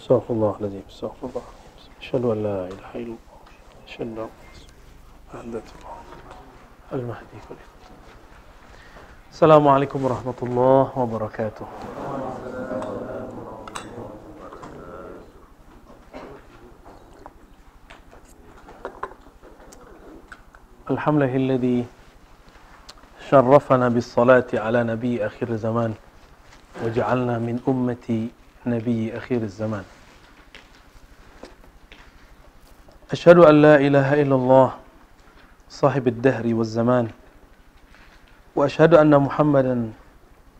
استغفر الله العظيم استغفر الله أشهد أن لا إله إلا الله أشهد أن محمدا المهدي كله السلام عليكم ورحمة الله وبركاته. الحمد لله الذي شرفنا بالصلاة على نبي آخر الزمان وجعلنا من أمة نبي أخير الزمان. أشهد أن لا إله إلا الله صاحب الدهر والزمان وأشهد أن محمدا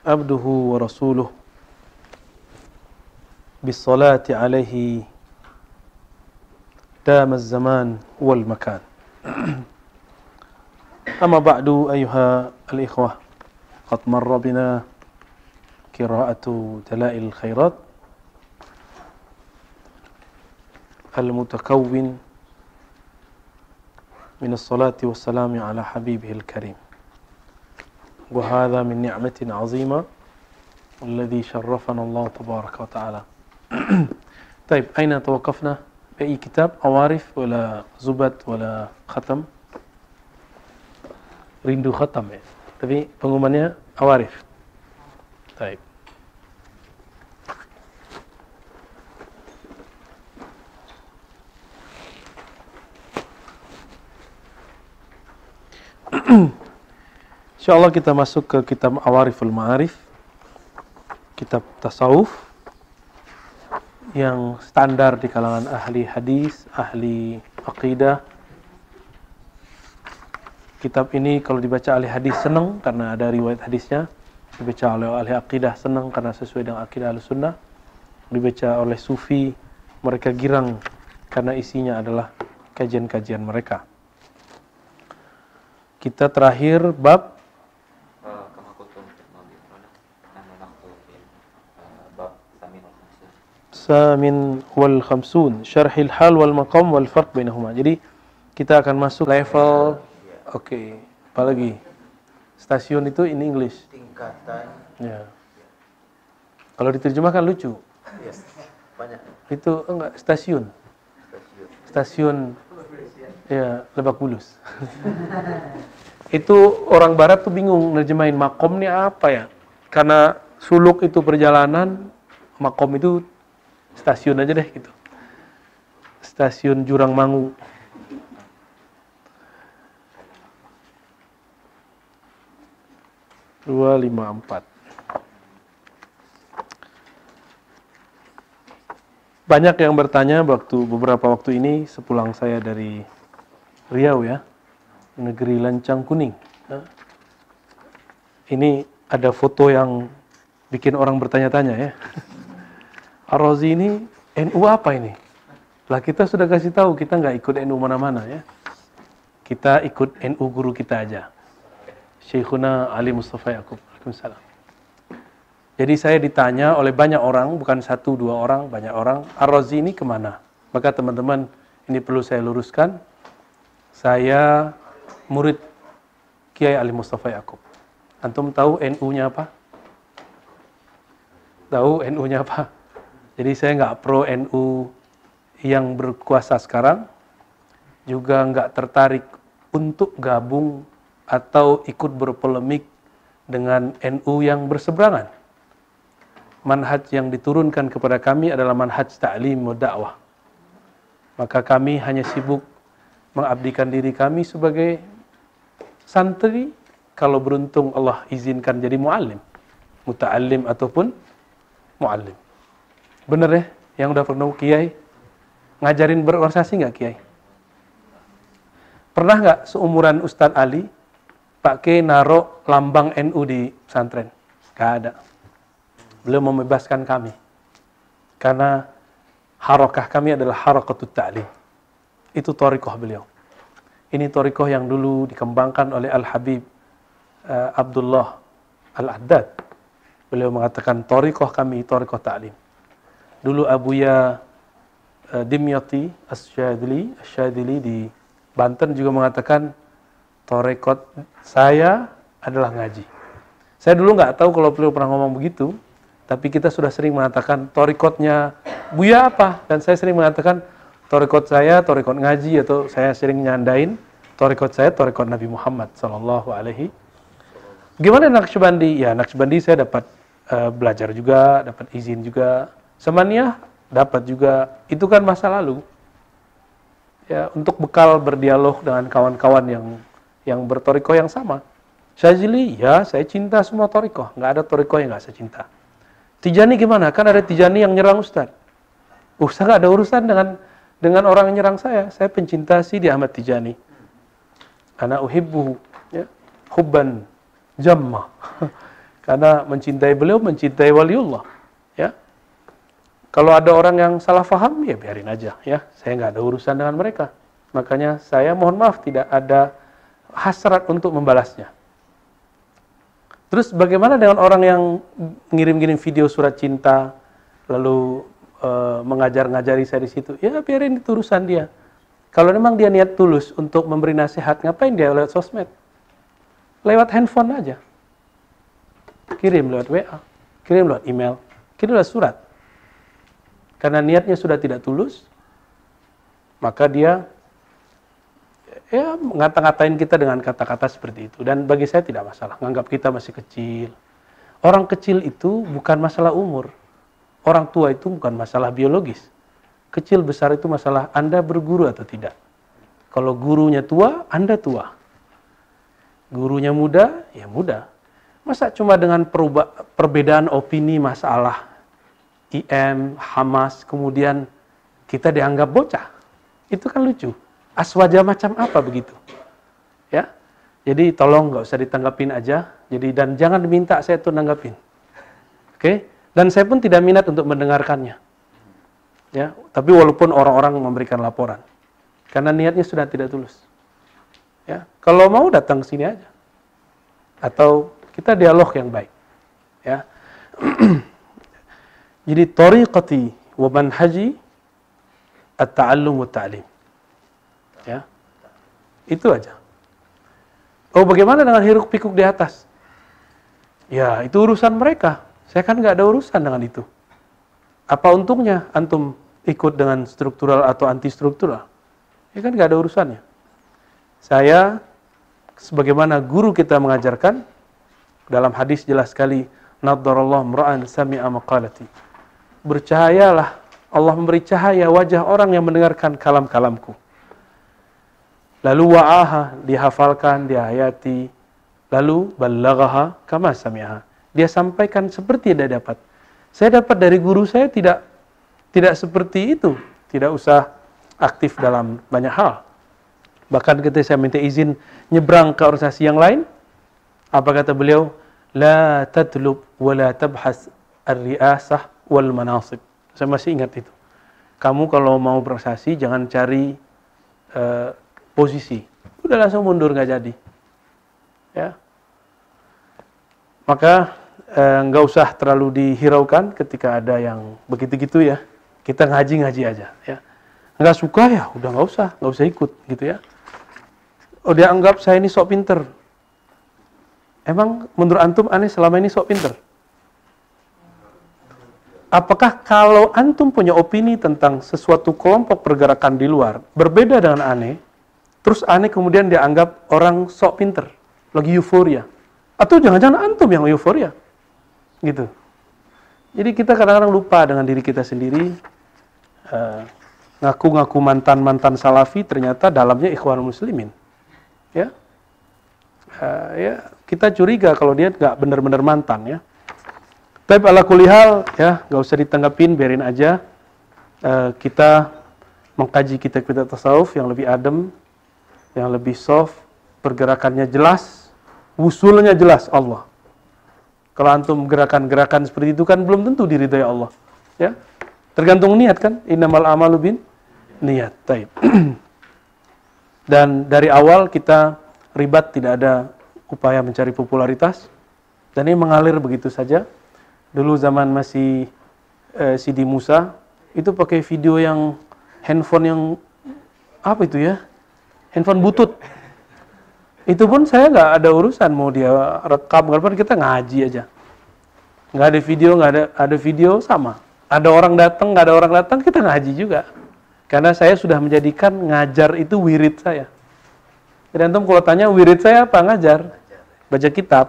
عبده ورسوله. بالصلاة عليه دام الزمان والمكان. أما بعد أيها الإخوة قد مر بنا قراءة دلائل الخيرات. المتكون من الصلاة والسلام على حبيبه الكريم. وهذا من نعمة عظيمة الذي شرفنا الله تبارك وتعالى. طيب أين توقفنا؟ بأي كتاب؟ عوارف ولا زبد ولا ختم؟ rindu khatam ya tapi pengumumannya? Taib. InsyaAllah kita masuk ke kitab Awariful Ma'arif Kitab Tasawuf Yang standar di kalangan ahli hadis, ahli aqidah. Kitab ini kalau dibaca ahli hadis senang karena ada riwayat hadisnya Dibaca oleh ahli aqidah senang karena sesuai dengan akidah al-sunnah Dibaca oleh sufi mereka girang karena isinya adalah kajian-kajian mereka kita terakhir bab Samin wal khamsun Syarhil hal wal maqam wal farq bainahuma Jadi kita akan masuk level Oke, okay. apa lagi? Stasiun itu in English. Tingkatan. Ya. Kalau diterjemahkan lucu. Yes. Banyak. Itu enggak stasiun. Stasiun. Ya, Lebak Bulus. itu orang barat tuh bingung nerjemahin makom ini apa ya? Karena suluk itu perjalanan, makom itu stasiun aja deh gitu. Stasiun Jurang Mangu. dua lima empat banyak yang bertanya waktu beberapa waktu ini sepulang saya dari Riau ya negeri lancang kuning ini ada foto yang bikin orang bertanya-tanya ya Ar-Razi ini NU apa ini lah kita sudah kasih tahu kita nggak ikut NU mana-mana ya kita ikut NU guru kita aja Syekhuna Ali Mustafa Yaakob. Waalaikumsalam. Jadi saya ditanya oleh banyak orang, bukan satu dua orang, banyak orang, Ar-Razi ini ke mana? Maka teman-teman, ini perlu saya luruskan. Saya murid Kiai Ali Mustafa Yaakob. Antum tahu NU-nya apa? Tahu NU-nya apa? Jadi saya nggak pro NU yang berkuasa sekarang, juga nggak tertarik untuk gabung atau ikut berpolemik dengan NU yang berseberangan. Manhaj yang diturunkan kepada kami adalah manhaj ta'lim wa dakwah. Maka kami hanya sibuk mengabdikan diri kami sebagai santri kalau beruntung Allah izinkan jadi muallim, muta'allim ataupun muallim. Benar ya? Yang udah pernah kiai ngajarin berorganisasi nggak kiai? Pernah nggak seumuran Ustadz Ali Pak K naruh lambang NU di pesantren. Gak ada. Beliau membebaskan kami. Karena harokah kami adalah harokatut ta'lim. Itu torikoh beliau. Ini torikoh yang dulu dikembangkan oleh Al-Habib uh, Abdullah Al-Addad. Beliau mengatakan torikoh kami torikoh ta'lim. Dulu Abuya uh, Dimyati Asyadili, Asyadili di Banten juga mengatakan torekot saya adalah ngaji. Saya dulu nggak tahu kalau beliau pernah ngomong begitu, Tapi kita sudah sering mengatakan torikotnya Buya apa? Dan saya sering mengatakan torikot saya, torikot ngaji atau saya sering nyandain torikot saya, torikot Nabi Muhammad Sallallahu Alaihi. Gimana Naqsyabandi? Ya Naqsyabandi saya dapat uh, belajar juga, dapat izin juga. Semaniyah dapat juga. Itu kan masa lalu. Ya untuk bekal berdialog dengan kawan-kawan yang yang bertoriko yang sama. Syazili, ya saya cinta semua toriko. Nggak ada toriko yang nggak saya cinta. Tijani gimana? Kan ada Tijani yang nyerang Ustadz. Ustadz nggak ada urusan dengan dengan orang yang nyerang saya. Saya pencinta si di Ahmad Tijani. Karena uhibbu, ya, hubban jamma. Karena mencintai beliau, mencintai waliullah. Ya. Kalau ada orang yang salah faham, ya biarin aja. ya. Saya nggak ada urusan dengan mereka. Makanya saya mohon maaf tidak ada hasrat untuk membalasnya. Terus bagaimana dengan orang yang ngirim-ngirim video surat cinta, lalu uh, mengajar-ngajari saya di situ, ya biarin itu urusan dia. Kalau memang dia niat tulus untuk memberi nasihat, ngapain dia lewat sosmed? Lewat handphone aja. Kirim lewat WA, kirim lewat email, kirim lewat surat. Karena niatnya sudah tidak tulus, maka dia ya ngata-ngatain kita dengan kata-kata seperti itu. Dan bagi saya tidak masalah, nganggap kita masih kecil. Orang kecil itu bukan masalah umur. Orang tua itu bukan masalah biologis. Kecil besar itu masalah Anda berguru atau tidak. Kalau gurunya tua, Anda tua. Gurunya muda, ya muda. Masa cuma dengan perbedaan opini masalah IM, Hamas, kemudian kita dianggap bocah. Itu kan lucu. Aswaja macam apa begitu? Ya. Jadi tolong nggak usah ditanggapin aja. Jadi dan jangan diminta saya tuh nanggapin. Oke? Dan saya pun tidak minat untuk mendengarkannya. Ya, tapi walaupun orang-orang memberikan laporan. Karena niatnya sudah tidak tulus. Ya, kalau mau datang sini aja. Atau kita dialog yang baik. Ya. Jadi tariqati wa manhaji at-ta'allum wa ta'lim. Ya. Itu aja. Oh, bagaimana dengan hiruk pikuk di atas? Ya, itu urusan mereka. Saya kan nggak ada urusan dengan itu. Apa untungnya antum ikut dengan struktural atau anti struktural? Ya kan nggak ada urusannya. Saya sebagaimana guru kita mengajarkan dalam hadis jelas sekali nadarallahu mra'an sami'a maqalati. Bercahayalah Allah memberi cahaya wajah orang yang mendengarkan kalam-kalamku. Lalu wa'aha dihafalkan, dihayati. Lalu ballaghaha kama sami'aha dia sampaikan seperti dia dapat. Saya dapat dari guru saya tidak tidak seperti itu, tidak usah aktif dalam banyak hal. Bahkan ketika saya minta izin nyebrang ke organisasi yang lain, apa kata beliau? La tatlub wa la tabhas ar-riasah wal manasib. Saya masih ingat itu. Kamu kalau mau berorganisasi jangan cari uh, posisi. Udah langsung mundur nggak jadi. Ya. Maka Eh, nggak usah terlalu dihiraukan ketika ada yang begitu-gitu ya. Kita ngaji-ngaji aja ya. Nggak suka ya, udah nggak usah, nggak usah ikut gitu ya. Oh dia anggap saya ini sok pinter. Emang menurut antum aneh selama ini sok pinter? Apakah kalau antum punya opini tentang sesuatu kelompok pergerakan di luar berbeda dengan aneh, terus aneh kemudian dianggap orang sok pinter, lagi euforia? Atau jangan-jangan antum yang euforia? Gitu. Jadi kita kadang-kadang lupa dengan diri kita sendiri. Eh, ngaku-ngaku uh, mantan-mantan salafi ternyata dalamnya ikhwan muslimin. Ya. Uh, ya, kita curiga kalau dia nggak benar-benar mantan ya. Tapi ala kulihal ya, nggak usah ditanggapin, biarin aja. Uh, kita mengkaji kitab-kitab tasawuf yang lebih adem, yang lebih soft, pergerakannya jelas, wusulnya jelas Allah. Kalau antum gerakan-gerakan seperti itu kan belum tentu diridhai Allah. Ya. Tergantung niat kan. Innamal amalu bin niat. Taib. Dan dari awal kita ribat tidak ada upaya mencari popularitas. Dan ini mengalir begitu saja. Dulu zaman masih eh, Sidi Musa, itu pakai video yang handphone yang apa itu ya? Handphone butut itu pun saya nggak ada urusan mau dia rekam, walaupun kita ngaji aja. Nggak ada video, nggak ada ada video sama. Ada orang datang, nggak ada orang datang, kita ngaji juga. Karena saya sudah menjadikan ngajar itu wirid saya. Jadi antum kalau tanya wirid saya apa ngajar? Baca kitab.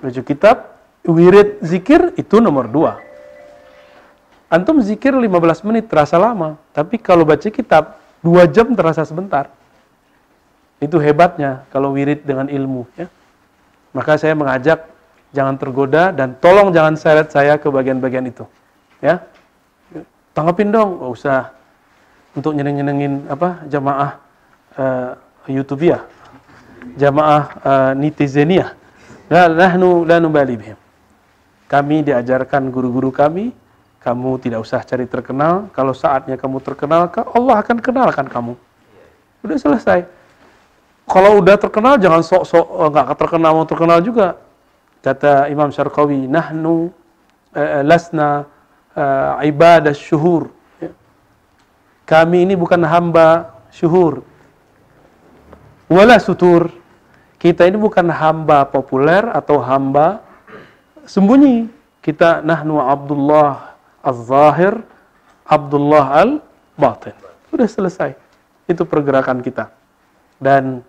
Baca kitab, wirid zikir itu nomor dua. Antum zikir 15 menit terasa lama, tapi kalau baca kitab dua jam terasa sebentar. Itu hebatnya kalau wirid dengan ilmu. Ya. Maka saya mengajak jangan tergoda dan tolong jangan seret saya ke bagian-bagian itu. Ya, tanggapin dong, gak usah untuk nyeneng-nyenengin apa jamaah uh, YouTube ya, jamaah uh, netizeniyah. La nahnu la. Kami diajarkan guru-guru kami kamu tidak usah cari terkenal. Kalau saatnya kamu terkenal, Allah akan kenalkan kamu. Udah selesai. Kalau udah terkenal, jangan sok-sok oh, nggak -sok, terkenal mau terkenal juga. Kata Imam Syarqawi, nahnu uh, lasna uh, ibadah syuhur. Ya. Kami ini bukan hamba syuhur. Wala sutur. Kita ini bukan hamba populer atau hamba sembunyi. Kita nahnu Abdullah al-zahir, Abdullah al-batin. Sudah selesai. Itu pergerakan kita. Dan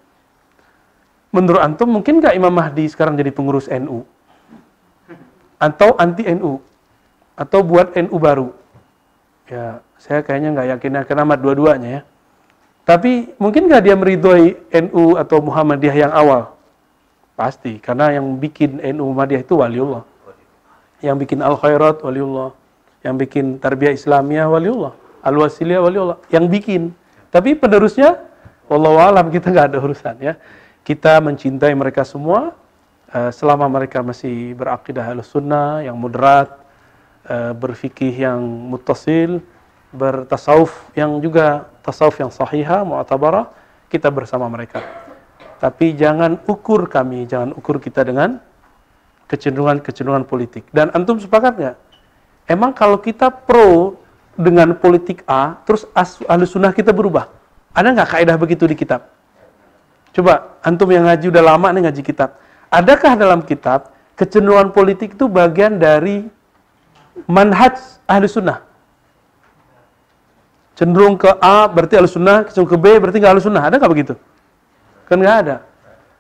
menurut antum mungkin nggak Imam Mahdi sekarang jadi pengurus NU? Atau anti NU? Atau buat NU baru? Ya, saya kayaknya nggak yakin akan amat dua-duanya ya. Tapi mungkin nggak dia meridhoi NU atau Muhammadiyah yang awal? Pasti, karena yang bikin NU Muhammadiyah itu waliullah. Yang bikin Al-Khairat waliullah yang bikin tarbiyah Islamiyah waliullah, al-wasiliyah waliullah, yang bikin. Tapi penerusnya, wallahu alam kita nggak ada urusan ya. Kita mencintai mereka semua uh, selama mereka masih berakidah sunnah yang moderat, uh, berfikih yang mutasil, bertasawuf yang juga tasawuf yang sahihah, mu'tabarah, kita bersama mereka. Tapi jangan ukur kami, jangan ukur kita dengan kecenderungan-kecenderungan politik. Dan antum sepakat nggak? Emang kalau kita pro dengan politik A, terus ahlu sunnah kita berubah? Ada nggak kaidah begitu di kitab? Coba, antum yang ngaji udah lama nih ngaji kitab. Adakah dalam kitab kecenderungan politik itu bagian dari manhaj ahlu sunnah? Cenderung ke A berarti ahlu sunnah, cenderung ke B berarti nggak ahlu sunnah. Ada nggak begitu? Kan nggak ada.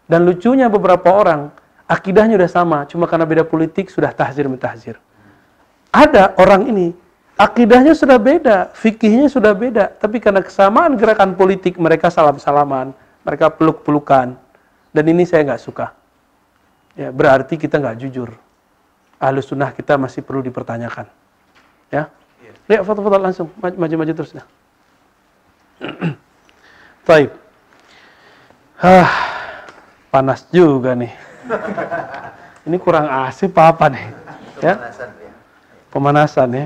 Dan lucunya beberapa orang, akidahnya udah sama, cuma karena beda politik sudah tahzir mentahzir. Ada orang ini, akidahnya sudah beda, fikihnya sudah beda, tapi karena kesamaan gerakan politik mereka salam-salaman, mereka peluk-pelukan. Dan ini saya nggak suka. Ya, berarti kita nggak jujur. Ahlus sunnah kita masih perlu dipertanyakan. Ya, lihat foto-foto langsung, maju-maju terus. Ya. Taib. Hah, panas juga nih. Ini kurang asik apa nih? Ya pemanasan ya.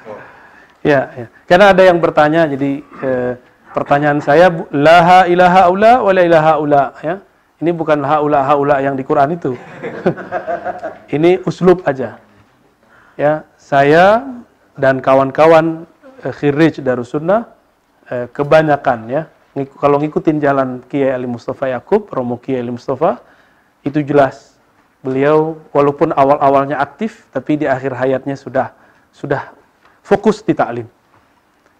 ya, ya. Karena ada yang bertanya, jadi eh, pertanyaan saya la ilaha ula wa la ilaha ula ya. Ini bukan haula haula yang di Quran itu. Ini uslub aja. Ya, saya dan kawan-kawan eh, khirij Darussunnah eh, kebanyakan ya kalau ngikutin jalan Kiai Ali Mustafa Yakub, Romo Kiai Ali Mustafa itu jelas beliau walaupun awal-awalnya aktif tapi di akhir hayatnya sudah sudah fokus di taklim.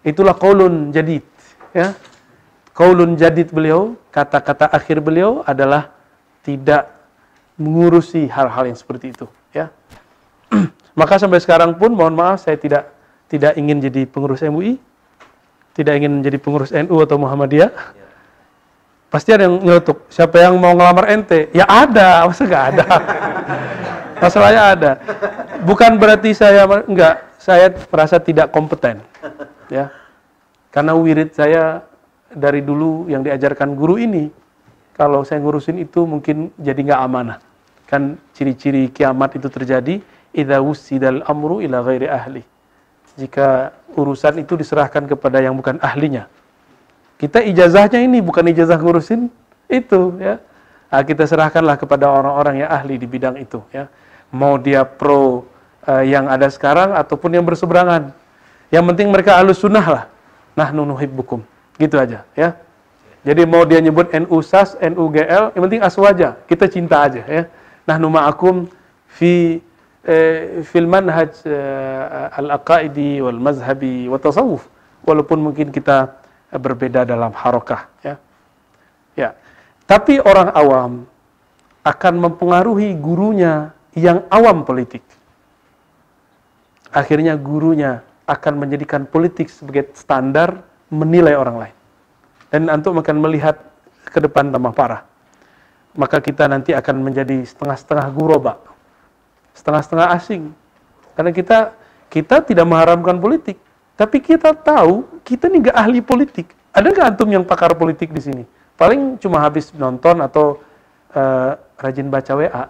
Itulah qaulun jadid ya. Qaulun jadid beliau, kata-kata akhir beliau adalah tidak mengurusi hal-hal yang seperti itu ya. Maka sampai sekarang pun mohon maaf saya tidak tidak ingin jadi pengurus MUI, tidak ingin menjadi pengurus NU atau Muhammadiyah. Ya Pasti ada yang nyeletuk. Siapa yang mau ngelamar ente? Ya ada, masa nggak ada? Masalahnya ada. Bukan berarti saya enggak, saya merasa tidak kompeten. Ya. Karena wirid saya dari dulu yang diajarkan guru ini, kalau saya ngurusin itu mungkin jadi nggak amanah. Kan ciri-ciri kiamat itu terjadi, idza wusidal amru ila ghairi ahli. Jika urusan itu diserahkan kepada yang bukan ahlinya. Kita ijazahnya ini bukan ijazah ngurusin itu ya. Nah, kita serahkanlah kepada orang-orang yang ahli di bidang itu ya. Mau dia pro uh, yang ada sekarang ataupun yang berseberangan. Yang penting mereka alus sunnah lah. Nah nuhibbukum. Gitu aja ya. Jadi mau dia nyebut NU SAS, NU GL, yang penting aswaja. Kita cinta aja ya. Nah numa akum fi eh, fil manhaj eh, al-aqaidi wal mazhabi wa tasawuf walaupun mungkin kita berbeda dalam harokah ya. Ya. Tapi orang awam akan mempengaruhi gurunya yang awam politik. Akhirnya gurunya akan menjadikan politik sebagai standar menilai orang lain. Dan antum akan melihat ke depan tambah parah. Maka kita nanti akan menjadi setengah-setengah guroba. Setengah-setengah asing. Karena kita kita tidak mengharamkan politik. Tapi kita tahu, kita ini gak ahli politik. Ada nggak antum yang pakar politik di sini? Paling cuma habis nonton atau uh, rajin baca WA.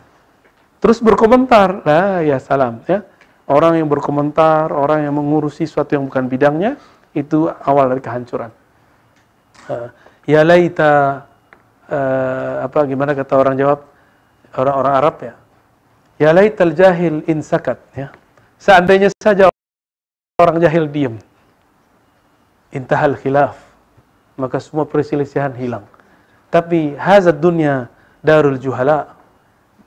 Terus berkomentar, lah ya salam ya. Orang yang berkomentar, orang yang mengurusi sesuatu yang bukan bidangnya, itu awal dari kehancuran. Uh, ya laita uh, apa gimana kata orang jawab orang-orang Arab ya. Ya laital jahil insakat ya. Seandainya saja orang jahil diam. Intahal khilaf. Maka semua perselisihan hilang. Tapi hazad dunia darul juhala.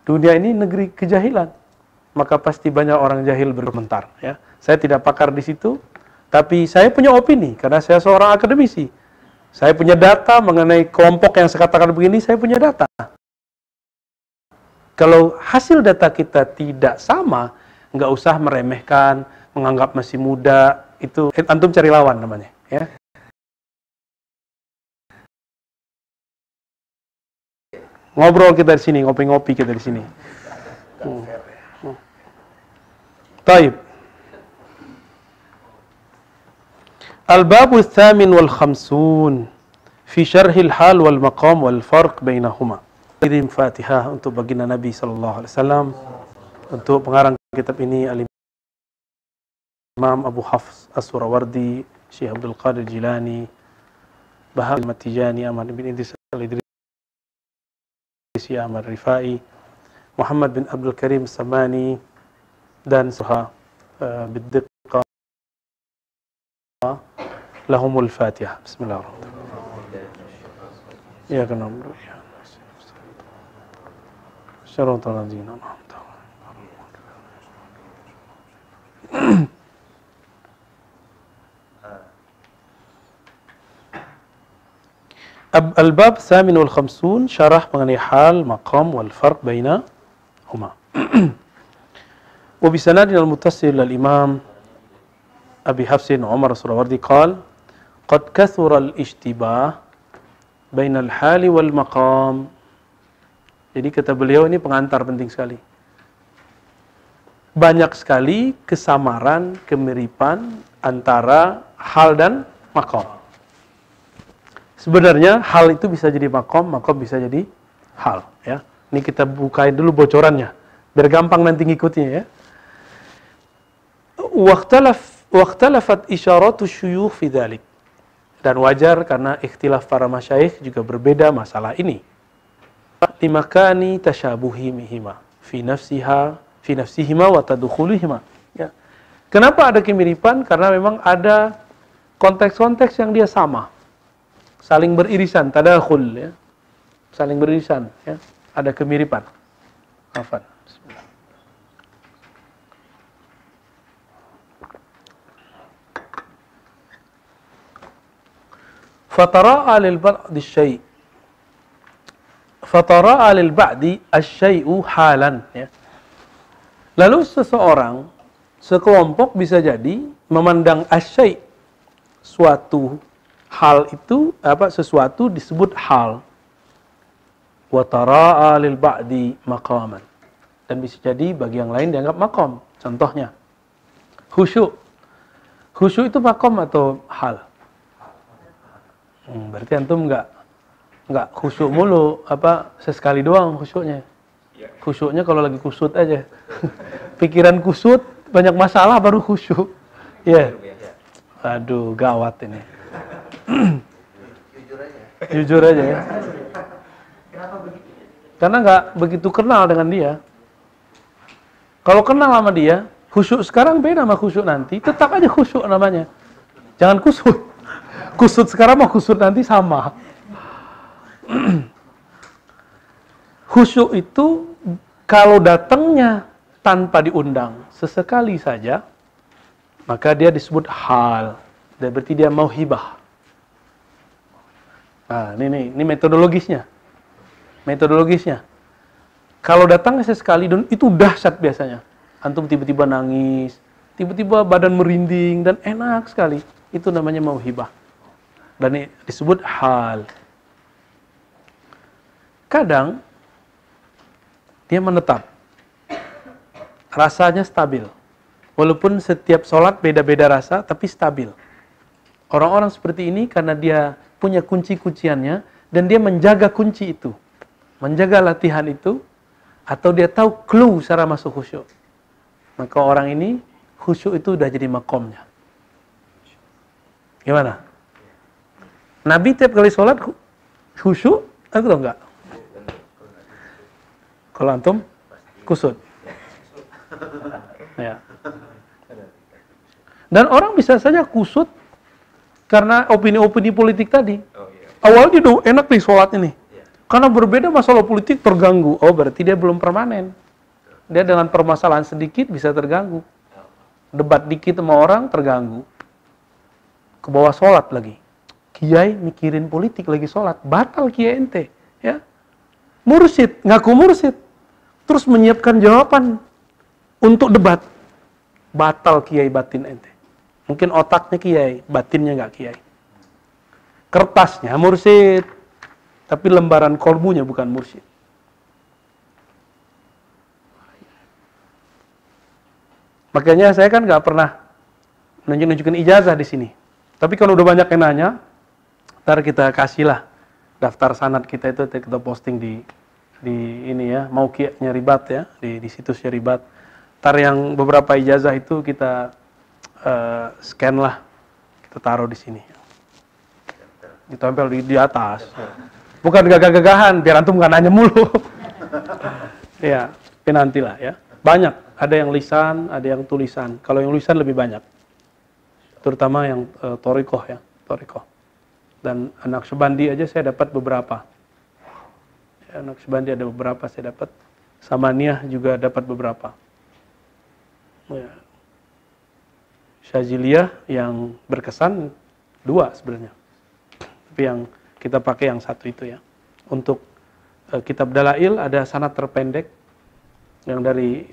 Dunia ini negeri kejahilan. Maka pasti banyak orang jahil berkomentar. Ya. Saya tidak pakar di situ, tapi saya punya opini karena saya seorang akademisi. Saya punya data mengenai kelompok yang saya katakan begini, saya punya data. Kalau hasil data kita tidak sama, nggak usah meremehkan, menganggap masih muda, itu antum cari lawan namanya, ya. Ngobrol kita di sini, ngopi-ngopi kita di sini. طيب. الباب الثامن والخمسون في شرح الحال والمقام والفرق بينهما. كريم فاتحة أنتو بقينا نبي صلى الله عليه وسلم أنتو بغارن كتاب إني الإمام أبو حفص أسورة وردي شيخ عبد القادر الجيلاني بهاء المتجاني أمان بن إدريس الإدريسي أمان الرفائي محمد بن عبد الكريم السماني dan Suha uh, Biddiqa lahumul Fatihah. Bismillahirrahmanirrahim. Ya kan ya. Syaratul ladzina Al-bab thamin wal khamsun syarah mengenai hal, maqam al-muttasil al-imam Abi Hafsin Umar Surawardi qal qad kathura al-ishtibah baina al-hali wal maqam. Jadi kata beliau ini pengantar penting sekali. Banyak sekali kesamaran, kemiripan antara hal dan maqam. Sebenarnya hal itu bisa jadi makom, makom bisa jadi hal. Ya, ini kita bukain dulu bocorannya, biar gampang nanti ngikutnya ya. Waktalaf, waktalafat isyaratu syuyukh fi dhalik. Dan wajar karena ikhtilaf para masyayikh juga berbeda masalah ini. Limakani tasyabuhimihima fi nafsiha fi nafsihima wa tadukhulihima. Ya. Kenapa ada kemiripan? Karena memang ada konteks-konteks yang dia sama saling beririsan, tadakhul ya. Saling beririsan ya. Ada kemiripan. Afan. Fatara'a lil ba'di syai' ba'di asyai'u halan ya. Lalu seseorang sekelompok bisa jadi memandang asyai' suatu hal itu apa sesuatu disebut hal. Wa tara'a lil ba'di maqaman. Dan bisa jadi bagi yang lain dianggap makom contohnya. Khusyuk. Khusyuk itu makom atau hal hmm, berarti antum enggak enggak khusyuk mulu apa sesekali doang khusyuknya khusyuknya kalau lagi kusut aja pikiran kusut banyak masalah baru khusyuk ya yeah. aduh gawat ini Jujur aja. Jujur aja ya. Karena nggak begitu kenal dengan dia. Kalau kenal sama dia, khusyuk sekarang beda sama khusyuk nanti, tetap aja khusyuk namanya. Jangan kusut. Kusut sekarang sama kusut nanti sama. khusyuk itu kalau datangnya tanpa diundang sesekali saja, maka dia disebut hal. Dan berarti dia mau hibah. Nah, ini, nih, ini metodologisnya. Metodologisnya. Kalau datang sesekali dan itu dahsyat biasanya. Antum tiba-tiba nangis, tiba-tiba badan merinding dan enak sekali. Itu namanya mau hibah. Dan disebut hal. Kadang dia menetap. Rasanya stabil. Walaupun setiap sholat beda-beda rasa, tapi stabil. Orang-orang seperti ini karena dia punya kunci-kunciannya, dan dia menjaga kunci itu. Menjaga latihan itu, atau dia tahu clue cara masuk khusyuk. Maka orang ini, khusyuk itu udah jadi makomnya. Gimana? Nabi tiap kali sholat khusyuk, atau enggak? Kalau antum, kusut. Ya. Dan orang bisa saja kusut karena opini-opini politik tadi. Awalnya dia enak nih sholat ini. Karena berbeda masalah politik terganggu. Oh berarti dia belum permanen. Dia dengan permasalahan sedikit bisa terganggu. Debat dikit sama orang terganggu. Ke bawah sholat lagi. Kiai mikirin politik lagi sholat. Batal kiai ente. Ya. Mursid, ngaku mursid. Terus menyiapkan jawaban untuk debat. Batal kiai batin ente. Mungkin otaknya kiai, batinnya nggak kiai. Kertasnya mursid, tapi lembaran kolbunya bukan mursid. Makanya saya kan nggak pernah nunjuk-nunjukin ijazah di sini. Tapi kalau udah banyak yang nanya, ntar kita kasihlah daftar sanat kita itu kita posting di di ini ya, mau kianya ribat ya, di, di situsnya ribat. Ntar yang beberapa ijazah itu kita uh, scan lah, kita taruh di sini. Ditempel di, di atas. Bukan gagah-gagahan, biar antum nggak nanya mulu. ya, nantilah ya. Banyak, ada yang lisan, ada yang tulisan. Kalau yang lisan lebih banyak. Terutama yang uh, torikoh ya, torikoh. Dan anak sebandi aja saya dapat beberapa. Ya, anak sebandi ada beberapa saya dapat. Samaniah juga dapat beberapa. Ya, Syaziliyah yang berkesan dua sebenarnya. Tapi yang kita pakai yang satu itu ya. Untuk uh, kitab Dalail ada sanat terpendek yang dari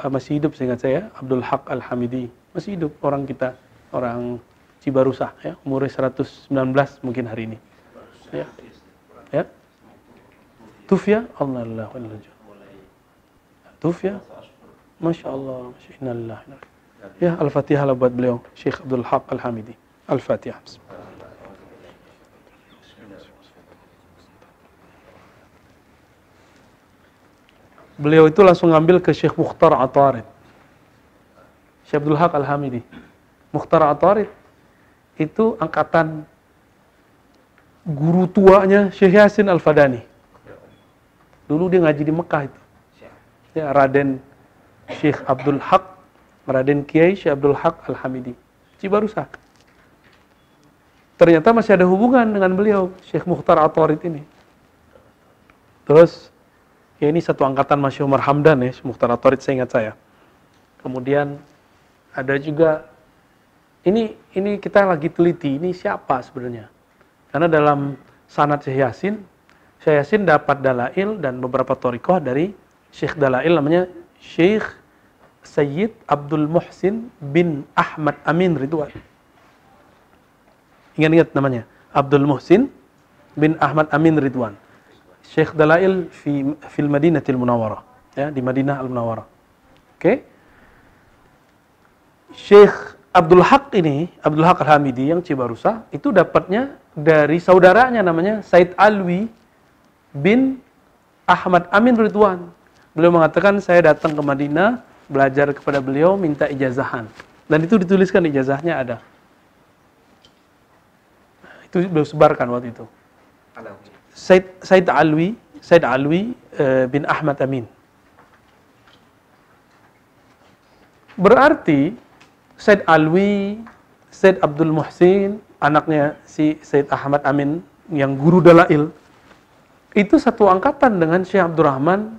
uh, masih hidup seingat saya Abdul Haq Al-Hamidi. Masih hidup orang kita, orang Cibarusah ya, umurnya 119 mungkin hari ini. Ya. Ya. Tufya Allah Tufya Masya Allah Allah Ya, Al-Fatihah lah buat beliau, Syekh Abdul Haq Al-Hamidi. Al-Fatihah. Beliau itu langsung ngambil ke Syekh Mukhtar Atarid. Syekh Abdul Haq Al-Hamidi. Mukhtar Atarid itu angkatan guru tuanya Syekh Yasin Al-Fadani. Dulu dia ngaji di Mekah itu. Ya, Raden Syekh Abdul Haq Raden Kiai Syekh Abdul Haq Al-Hamidi. Cibarusa. Ternyata masih ada hubungan dengan beliau, Syekh Mukhtar Atorid ini. Terus, ya ini satu angkatan Masya Umar Hamdan ya, Syekh Mukhtar Atorid saya ingat saya. Kemudian ada juga, ini ini kita lagi teliti, ini siapa sebenarnya? Karena dalam sanad Syekh Yasin, Syekh Yasin dapat dalail dan beberapa torikoh dari Syekh Dalail namanya Syekh Sayyid Abdul Muhsin bin Ahmad Amin Ridwan. Ingat-ingat namanya. Abdul Muhsin bin Ahmad Amin Ridwan. Syekh Dalail fi fil Madinatil Munawwarah, ya, di Madinah Al Munawwarah. Oke. Okay? Syekh Abdul Haq ini, Abdul Haq Al-Hamidi yang Cibarusa, itu dapatnya dari saudaranya namanya Said Alwi bin Ahmad Amin Ridwan. Beliau mengatakan saya datang ke Madinah belajar kepada beliau minta ijazahan. Dan itu dituliskan ijazahnya ada. Itu beliau sebarkan waktu itu. Said, Said Alwi, Said Alwi uh, bin Ahmad Amin. Berarti Said Alwi, Said Abdul Muhsin, anaknya si Said Ahmad Amin yang guru dalail, itu satu angkatan dengan Syekh Abdurrahman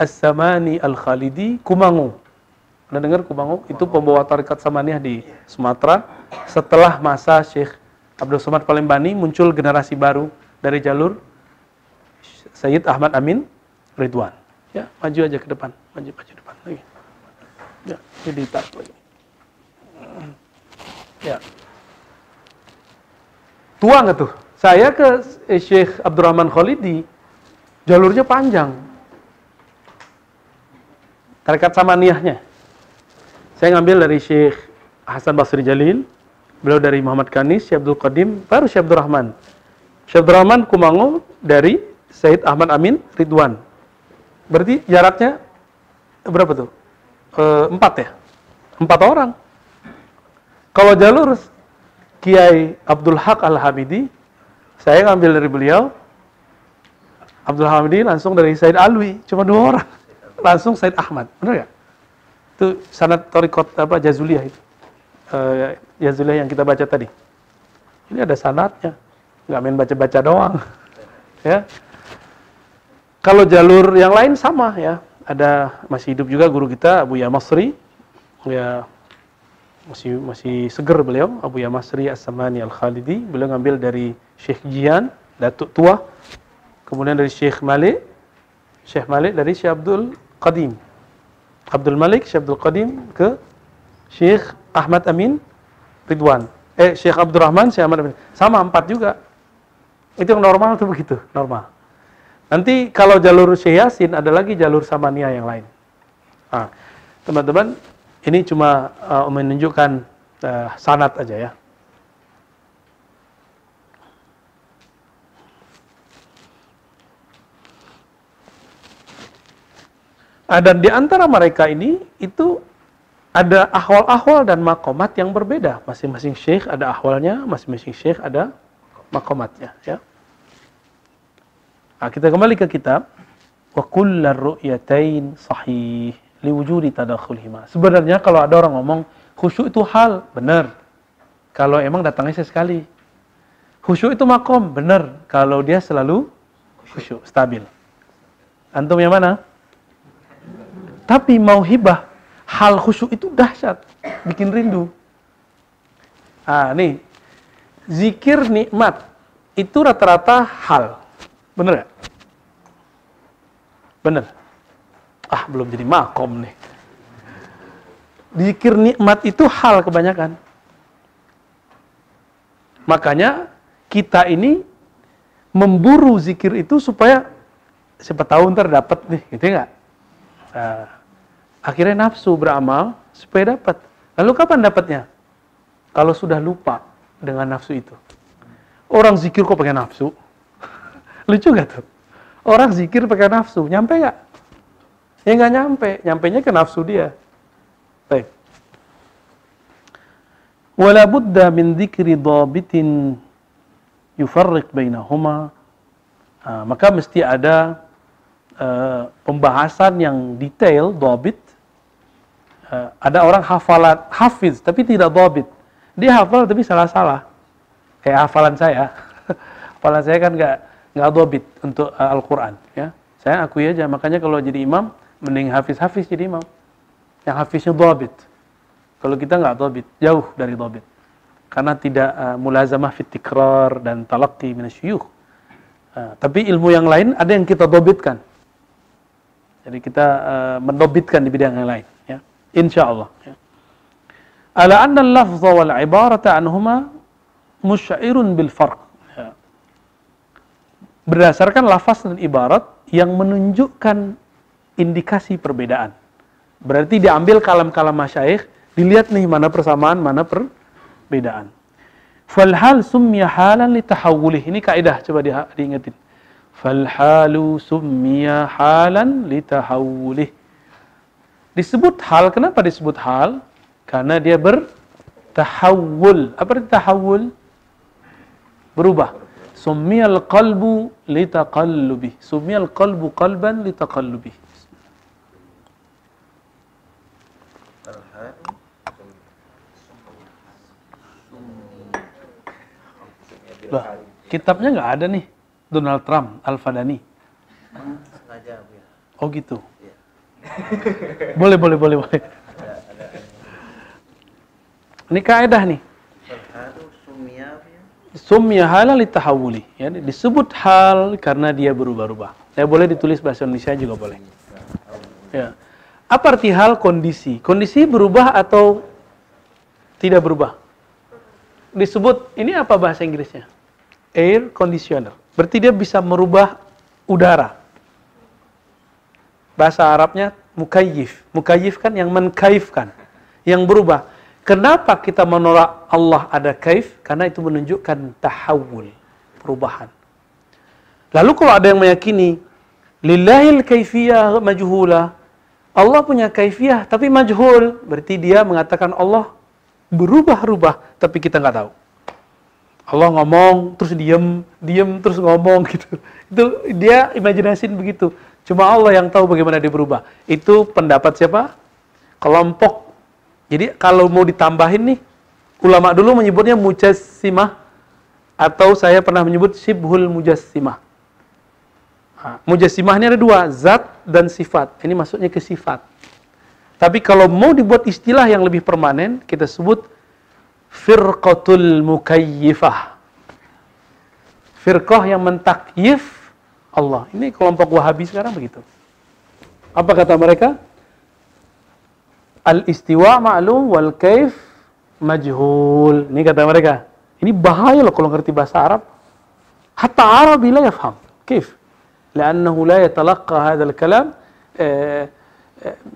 As-Samani Al-Khalidi Kumangu. Anda dengar Kumangu? Itu pembawa tarikat Samaniyah di Sumatera. Setelah masa Syekh Abdul Somad Palembani muncul generasi baru dari jalur Sayyid Ahmad Amin Ridwan. Ya, maju aja ke depan, maju maju depan lagi. Ya, jadi tak lagi. Ya. Tua nggak tuh? Saya ke Syekh Abdurrahman Khalidi, jalurnya panjang. Tarekat Samaniyahnya. Saya ngambil dari Syekh Hasan Basri Jalil, beliau dari Muhammad Kanis, Syekh Abdul Qadim, baru Syekh Abdul Rahman. Syekh Abdul Rahman Kumango dari Said Ahmad Amin Ridwan. Berarti jaraknya berapa tuh? E, empat ya? Empat orang. Kalau jalur Kiai Abdul Haq Al-Hamidi, saya ngambil dari beliau, Abdul Hamidi langsung dari Said Alwi, cuma dua orang. Langsung Said Ahmad, benar ya? Itu sanat torikot apa Jazuliyah itu. Uh, Jazuliyah yang kita baca tadi. Ini ada sanatnya, nggak main baca-baca doang. ya. Kalau jalur yang lain sama ya. Ada masih hidup juga guru kita Abu Yamasri. Ya masih masih seger beliau Abu Yamasri As-Samani Al-Khalidi. Beliau ngambil dari Syekh Jian, Datuk Tua. Kemudian dari Syekh Malik. Syekh Malik dari Syekh Abdul Qadim. Abdul Malik, Syekh Abdul Qadim ke Syekh Ahmad Amin Ridwan. Eh, Syekh Abdul Rahman, Syekh Ahmad Amin. Sama empat juga. Itu yang normal tuh begitu, normal. Nanti kalau jalur Syekh Yasin ada lagi jalur Samania yang lain. Nah, teman-teman, ini cuma uh, menunjukkan uh, sanat aja ya. Dan di antara mereka ini itu ada ahwal-ahwal dan makomat yang berbeda. Masing-masing syekh ada ahwalnya, masing-masing syekh ada makomatnya. Ya. Nah, kita kembali ke kitab. Wa kullar ru'yatain sahih liwujudi tadakhulihima. Sebenarnya kalau ada orang ngomong khusyuk itu hal, benar. Kalau emang datangnya sekali. Khusyuk itu makom, benar. Kalau dia selalu khusyuk, stabil. Antum yang mana? Tapi mau hibah, hal khusyuk itu dahsyat, bikin rindu. Ah, nih. Zikir nikmat itu rata-rata hal. Bener gak? Bener. Ah, belum jadi makom nih. Zikir nikmat itu hal kebanyakan. Makanya kita ini memburu zikir itu supaya siapa tahu ntar dapat nih, gitu enggak? Nah, akhirnya nafsu beramal supaya dapat. Lalu kapan dapatnya? Kalau sudah lupa dengan nafsu itu. Orang zikir kok pakai nafsu? Lucu gak tuh? Orang zikir pakai nafsu, nyampe gak? Ya nggak nyampe, nyampenya ke nafsu dia. Baik. Wala budda min dzikri dhabitin yufarriq bainahuma. Nah, maka mesti ada uh, pembahasan yang detail, dhabit. Uh, ada orang hafalat, hafiz, tapi tidak dhabit. Dia hafal tapi salah-salah. Kayak hafalan saya. hafalan saya kan nggak nggak dobit untuk uh, Al-Quran. Ya. Saya akui aja, makanya kalau jadi imam, mending hafiz-hafiz jadi imam. Yang hafiznya dobit. Kalau kita nggak dobit, jauh dari dobit. Karena tidak uh, mulazamah fit tikrar dan talaqi minasyuyuh. Uh, tapi ilmu yang lain ada yang kita dobitkan. Jadi kita uh, mendobitkan di bidang yang lain. Ya. Insya Allah. Ya. Ala anna al-lafza wal ibarata anhuma musyairun bil farq berdasarkan lafaz dan ibarat yang menunjukkan indikasi perbedaan. Berarti diambil kalam-kalam masyaikh, dilihat nih mana persamaan, mana perbedaan. Falhal summiya halan li tahawulih. Ini kaidah coba di, diingetin. Falhalu summiya halan li tahawulih. Disebut hal, kenapa disebut hal? Karena dia bertahawul. Apa itu tahawul? Berubah Summiyal qalbu litaqallubi. Summiyal qalbu qalban litaqallubi. Lah, kitabnya nggak ada nih. Donald Trump, Al-Fadani. Oh gitu. Boleh, boleh, boleh, boleh. Ini kaidah nih. Ya. Sumya halal litahawuli. Ya, disebut hal karena dia berubah-ubah. Ya boleh ditulis bahasa Indonesia juga boleh. Ya. Apa arti hal kondisi? Kondisi berubah atau tidak berubah? Disebut ini apa bahasa Inggrisnya? Air conditioner. Berarti dia bisa merubah udara. Bahasa Arabnya mukayyif. Mukayyif kan yang menkaifkan, yang berubah. Kenapa kita menolak Allah ada kaif? Karena itu menunjukkan tahawul, perubahan. Lalu kalau ada yang meyakini lillahil kaifiyah majhula, Allah punya kaifiyah tapi majhul, berarti dia mengatakan Allah berubah-ubah tapi kita nggak tahu. Allah ngomong terus diem, diem terus ngomong gitu. Itu dia imajinasin begitu. Cuma Allah yang tahu bagaimana dia berubah. Itu pendapat siapa? Kelompok. Jadi kalau mau ditambahin nih, ulama dulu menyebutnya mujassimah atau saya pernah menyebut sibhul mujassimah. Mujassimah ini ada dua, zat dan sifat. Ini masuknya ke sifat. Tapi kalau mau dibuat istilah yang lebih permanen, kita sebut firqatul mukayyifah. Firqah yang mentakyif Allah. Ini kelompok Wahabi sekarang begitu. Apa kata mereka? Al-istiwa ma'lum wal kaif majhul. Ini kata mereka. Ini bahaya loh kalau ngerti bahasa Arab. Hatta Arabi la yafham. Kif? لأنه لا يتلقى هذا الكلام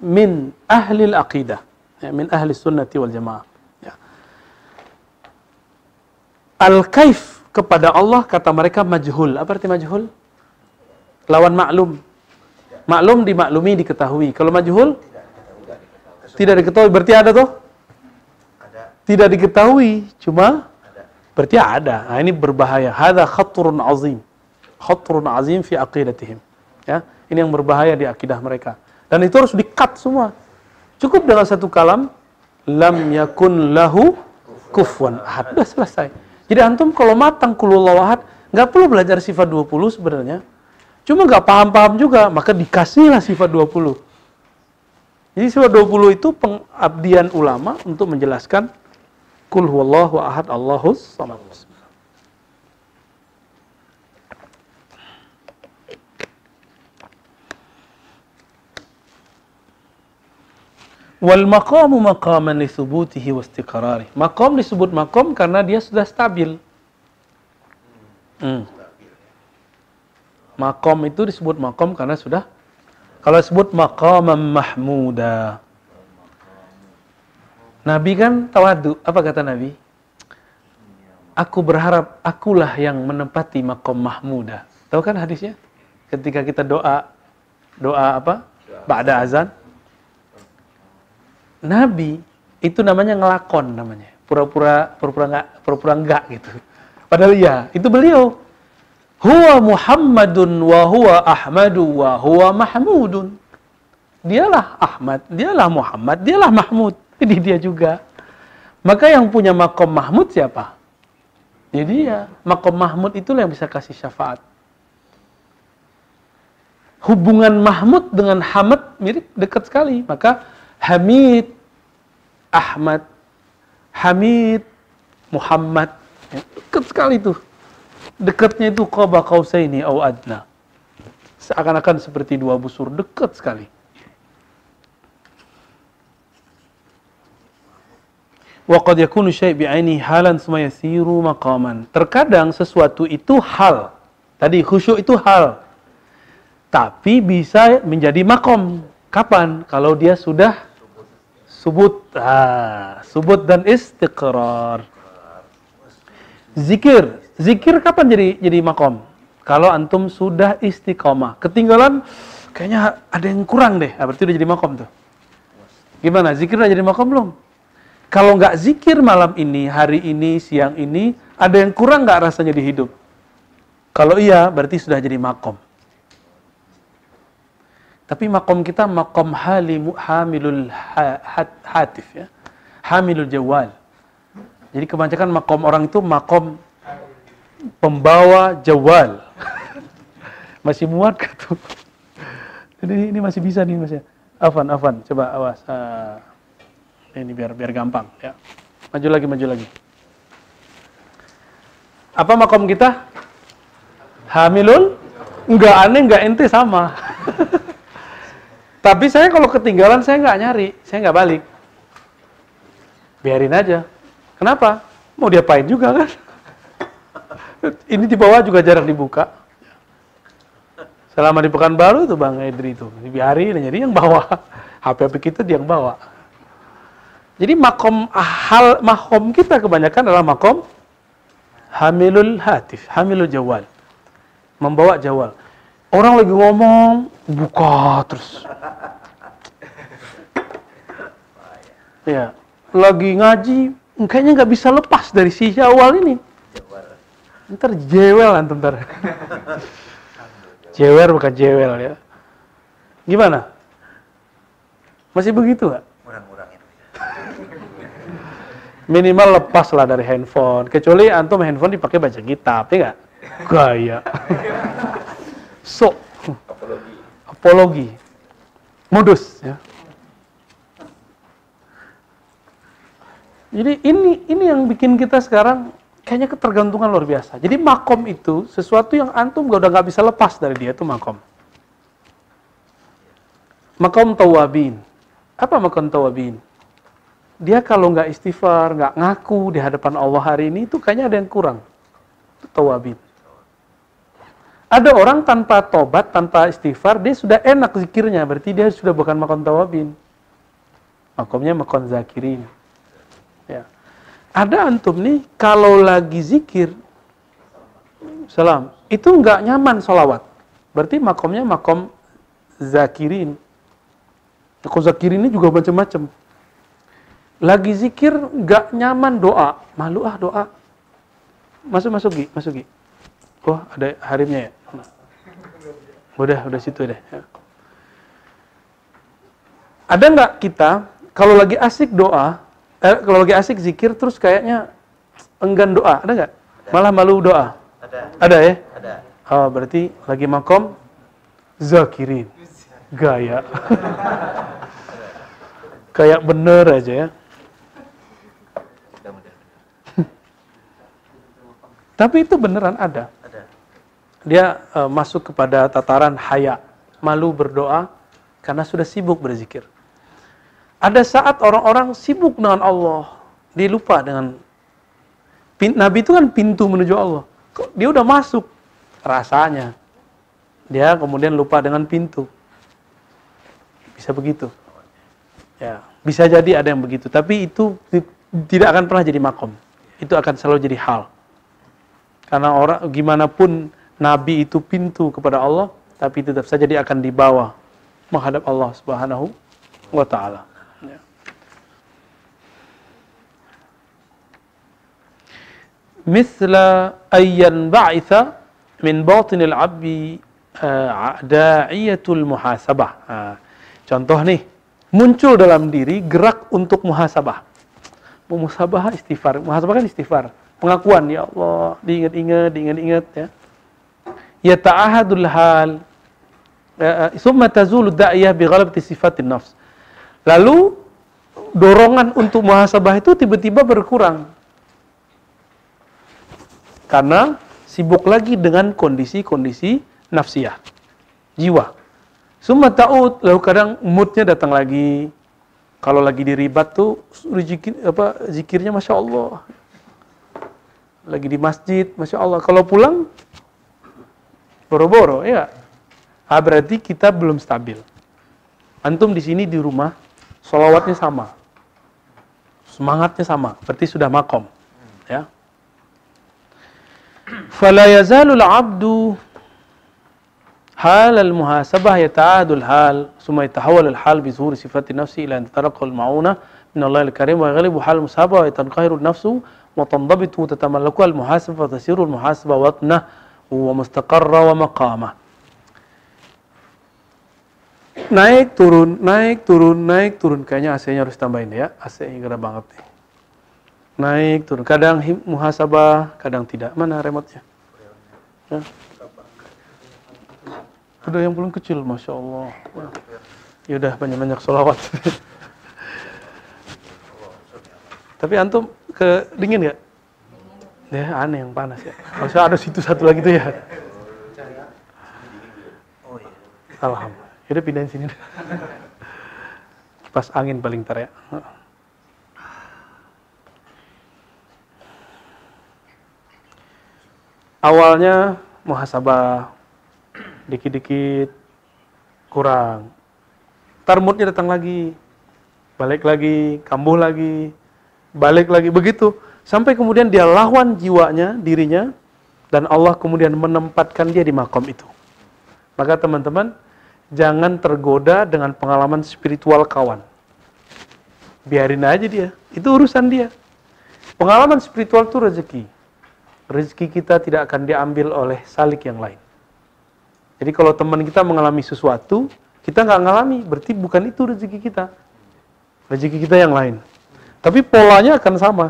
من أهل العقيدة من أهل السنة والجماعة Al-kaif kepada Allah kata mereka majhul. Apa arti majhul? Lawan maklum. Maklum dimaklumi diketahui. Kalau majhul tidak diketahui berarti ada toh? Tidak diketahui, cuma berarti ada. Nah, ini berbahaya. Hada khatrun azim. Khatrun azim fi aqidatihim. Ya, ini yang berbahaya di akidah mereka. Dan itu harus di-cut semua. Cukup dengan satu kalam lam yakun lahu kufwan ahad. Sudah selesai. Jadi antum kalau matang kulullah ahad, nggak perlu belajar sifat 20 sebenarnya. Cuma nggak paham-paham juga, maka dikasihlah sifat 20. Jadi sifat 20 itu pengabdian ulama untuk menjelaskan kul huwallahu ahad Allahus samad. Wal maqamu maqaman li thubutihi wa istiqrari. Maqam disebut maqam karena dia sudah stabil. Hmm. Maqam itu disebut maqam karena sudah kalau disebut maqaman mahmuda. Nabi kan tawadu. Apa kata Nabi? Aku berharap akulah yang menempati maqam mahmuda. Tahu kan hadisnya? Ketika kita doa doa apa? Ba'da azan Nabi itu namanya ngelakon namanya. Pura-pura pura-pura enggak pura-pura enggak gitu. Padahal ya, itu beliau. Huwa Muhammadun wa huwa Ahmadu wa huwa Mahmudun. Dialah Ahmad, dialah Muhammad, dialah Mahmud. Ini dia juga. Maka yang punya makom Mahmud siapa? Jadi ya, makom Mahmud itulah yang bisa kasih syafaat. Hubungan Mahmud dengan Hamad mirip dekat sekali. Maka Hamid, Ahmad, Hamid, Muhammad. Ya, dekat sekali tuh. Dekatnya itu qaba qausaini au adna. Seakan-akan seperti dua busur, dekat sekali. Wa qad yakunu syai' bi'aini halan summa yasiru maqaman. Terkadang sesuatu itu hal. Tadi khusyuk itu hal. Tapi bisa menjadi makom. Kapan? Kalau dia sudah subut ah, subut dan istiqrar. Zikir zikir kapan jadi jadi makom? Kalau antum sudah istiqomah. Ketinggalan kayaknya ada yang kurang deh. Nah, berarti udah jadi makom tuh. Gimana? Zikir udah jadi makom belum? Kalau nggak zikir malam ini hari ini siang ini ada yang kurang nggak rasanya di hidup? Kalau iya berarti sudah jadi makom tapi makom kita makom halimu hamilul hat, hatif ya. Hamilul jawal. Jadi kebanyakan makom orang itu makom pembawa jawal. masih muat gitu. Jadi ini masih bisa nih Mas ya. Afan, Afan, coba awas. Ah, ini biar biar gampang ya. Maju lagi, maju lagi. Apa makom kita? Hamilun? Enggak aneh, enggak ente sama. Tapi saya kalau ketinggalan saya nggak nyari, saya nggak balik. Biarin aja. Kenapa? Mau diapain juga kan? Ini di bawah juga jarang dibuka. Selama di Pekanbaru itu Bang Edri itu, dibiarin jadi yang bawa. HP-HP kita dia yang bawa. Jadi makom hal makom kita kebanyakan adalah makom hamilul hatif, hamilul jawal. Membawa jawal. Orang lagi ngomong, buka terus. Ya, lagi ngaji, kayaknya nggak bisa lepas dari si jawal ini. Ntar jewel antum ntar. Jewer bukan jewel ya. Gimana? Masih begitu nggak? Minimal lepas lah dari handphone. Kecuali antum handphone dipakai baca kitab, ya nggak? Gaya. So. Apologi. Apologi. Modus ya. Jadi ini ini yang bikin kita sekarang kayaknya ketergantungan luar biasa. Jadi makom itu sesuatu yang antum gak udah nggak bisa lepas dari dia itu makom. Makom tawabin. Apa makom tawabin? Dia kalau nggak istighfar, nggak ngaku di hadapan Allah hari ini itu kayaknya ada yang kurang. Itu tawabin. Ada orang tanpa tobat, tanpa istighfar, dia sudah enak zikirnya, berarti dia sudah bukan makom tawabin. Makomnya makom zakirin. Ya. Ada antum nih, kalau lagi zikir, salam, itu nggak nyaman solawat. Berarti makomnya makom zakirin. Makom zakirin ini juga macam-macam. Lagi zikir nggak nyaman doa, malu ah doa. Masuk masuk Gi, masuk Gi. Oh ada harimnya ya. Udah udah situ deh. Ya. Ada nggak kita kalau lagi asik doa, eh, kalau lagi asik zikir terus kayaknya enggan doa, ada nggak? Malah malu doa. Ada. Ada ya? Ada. Oh, berarti lagi makom zakirin. Gaya. Kayak bener aja ya. Tapi itu beneran ada. Dia eh, masuk kepada tataran haya, malu berdoa karena sudah sibuk berzikir. Ada saat orang-orang sibuk dengan Allah, dia lupa dengan Nabi itu kan pintu menuju Allah. Kok Dia udah masuk rasanya. Dia kemudian lupa dengan pintu. Bisa begitu. Ya, bisa jadi ada yang begitu, tapi itu ti- tidak akan pernah jadi makom. Itu akan selalu jadi hal. Karena orang gimana pun nabi itu pintu kepada Allah, tapi tetap saja dia akan dibawa menghadap Allah Subhanahu wa taala. Ya. Misla ayyan ba'itha min batinil abdi uh, da'iyatul muhasabah. Contoh nih, muncul dalam diri gerak untuk muhasabah. Muhasabah istighfar. Muhasabah kan istighfar. Pengakuan, ya Allah, diingat-ingat, diingat-ingat ya. Ya ta'ahadul hal. Summa tazulu da'iyah bi ghalabati sifatin nafs. Lalu dorongan untuk muhasabah itu tiba-tiba berkurang. Karena sibuk lagi dengan kondisi-kondisi nafsiyah, jiwa. Summa ta'ud, lalu kadang moodnya datang lagi. Kalau lagi diribat tuh zikir, apa, zikirnya Masya Allah. Lagi di masjid, Masya Allah. Kalau pulang, Boro-boro, ya Ah, berarti kita belum stabil. Antum di sini di rumah, solawatnya sama. Semangatnya sama, berarti sudah makom. Ya. Fala yazalul abdu hal al muhasabah yata'adul hal summa yatahawal al hal bi sifat sifati nafsi ila an ma'una min Allah al karim wa yaghlibu hal musabah wa yatanqahiru nafsu wa tanzabitu tatamalaku al muhasabah wa tasiru al muhasabah wa ومستقرة ومقامة naik turun naik turun naik turun kayaknya AC-nya harus tambahin ya AC-nya gede banget nih naik turun kadang him- muhasabah kadang tidak mana remote-nya Ya. udah yang belum kecil masya Allah Wah. Ya udah banyak-banyak sholawat. Tapi antum ke dingin nggak? Ya aneh yang panas ya. Harusnya ada situ satu lagi tuh ya. Oh iya. Alhamdulillah. Yaudah pindahin sini. Kipas angin paling ntar ya. Awalnya muhasabah, dikit-dikit kurang. Ntar moodnya datang lagi, balik lagi, kambuh lagi, balik lagi, begitu. Sampai kemudian dia lawan jiwanya, dirinya, dan Allah kemudian menempatkan dia di makom itu. Maka teman-teman, jangan tergoda dengan pengalaman spiritual kawan. Biarin aja dia, itu urusan dia. Pengalaman spiritual itu rezeki. Rezeki kita tidak akan diambil oleh salik yang lain. Jadi kalau teman kita mengalami sesuatu, kita nggak ngalami, berarti bukan itu rezeki kita. Rezeki kita yang lain. Tapi polanya akan sama.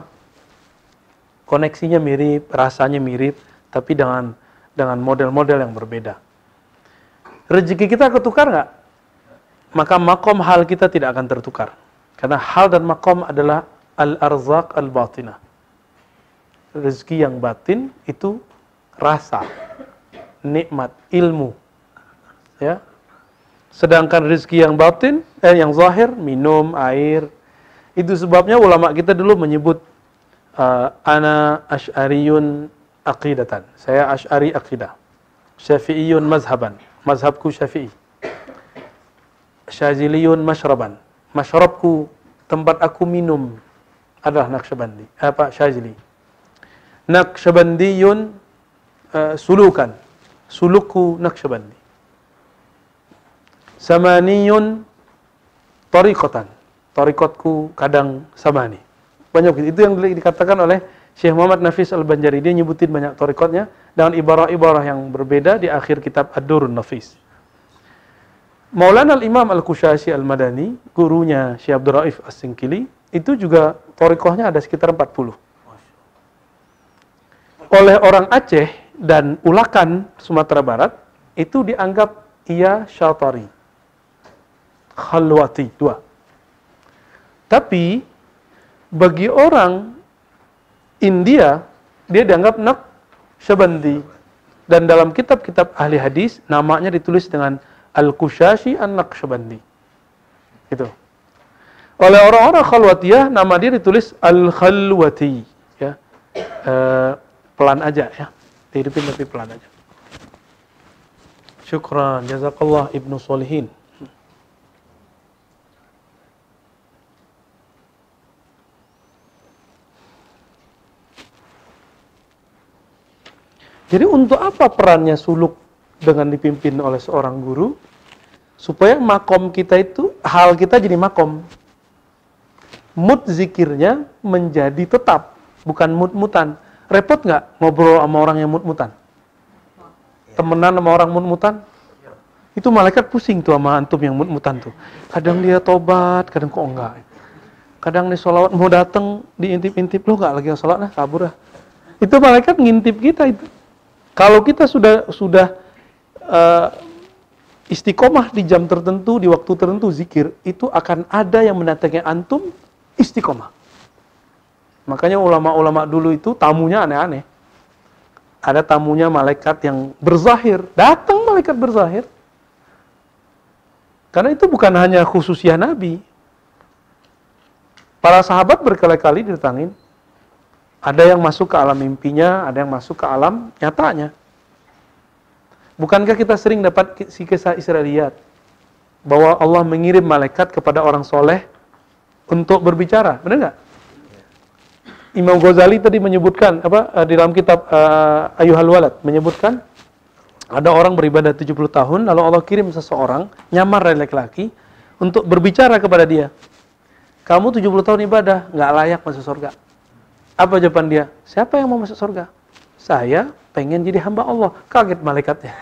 Koneksinya mirip, rasanya mirip, tapi dengan dengan model-model yang berbeda. Rezeki kita ketukar nggak? Maka makom hal kita tidak akan tertukar. Karena hal dan makom adalah al-arzak al-batinah. Rezeki yang batin itu rasa, nikmat, ilmu. Ya. Sedangkan rezeki yang batin, eh yang zahir, minum, air. Itu sebabnya ulama kita dulu menyebut uh, ana asy'ariyun aqidatan. Saya asy'ari aqidah. Syafi'iyun mazhaban. Mazhabku Syafi'i. Syaziliyun masyraban. Masyrabku tempat aku minum adalah Naqsyabandi. Apa Syazili. Naqsyabandiyun uh, sulukan. Sulukku Naqsyabandi. Samaniyun tariqatan. Tariqatku kadang samani. Banyak. Itu yang dikatakan oleh Syekh Muhammad Nafis Al-Banjari. Dia nyebutin banyak tariqatnya dengan ibarah-ibarah yang berbeda di akhir kitab Ad-Durun Nafis. Maulana Al-Imam Al-Kushashi Al-Madani, gurunya Syekh Abdul Raif As-Singkili, itu juga torikohnya ada sekitar 40. Oleh orang Aceh dan Ulakan, Sumatera Barat, itu dianggap ia syatari. Khalwati, dua. Tapi, bagi orang India, dia dianggap nak syabandi. Dan dalam kitab-kitab ahli hadis, namanya ditulis dengan Al-Kushashi An-Naqsyabandi. Itu. Oleh orang-orang khalwatiyah nama dia ditulis Al-Khalwati, ya. E, pelan aja ya. Dihidupin tapi pelan aja. Syukran, jazakallah Ibnu Solihin. Jadi untuk apa perannya suluk dengan dipimpin oleh seorang guru? Supaya makom kita itu, hal kita jadi makom. Mood zikirnya menjadi tetap, bukan mut-mutan. Repot nggak ngobrol sama orang yang mut-mutan? Temenan sama orang mut-mutan? Itu malaikat pusing tuh sama antum yang mut-mutan tuh. Kadang dia tobat, kadang kok enggak. Kadang nih sholawat mau dateng diintip-intip, lo nggak lagi sholat nah kabur lah. Itu malaikat ngintip kita itu. Kalau kita sudah sudah uh, istiqomah di jam tertentu, di waktu tertentu zikir, itu akan ada yang mendatangi antum istiqomah. Makanya ulama-ulama dulu itu tamunya aneh-aneh. Ada tamunya malaikat yang berzahir, datang malaikat berzahir. Karena itu bukan hanya khususnya Nabi. Para sahabat berkali-kali didatangin. Ada yang masuk ke alam mimpinya, ada yang masuk ke alam nyatanya. Bukankah kita sering dapat si kisah Israeliat bahwa Allah mengirim malaikat kepada orang soleh untuk berbicara, benar nggak? Imam Ghazali tadi menyebutkan apa di dalam kitab uh, Ayuhal Walad menyebutkan ada orang beribadah 70 tahun lalu Allah kirim seseorang nyamar dari laki-laki untuk berbicara kepada dia. Kamu 70 tahun ibadah nggak layak masuk surga. Apa jawaban dia? Siapa yang mau masuk surga? Saya pengen jadi hamba Allah. Kaget malaikatnya.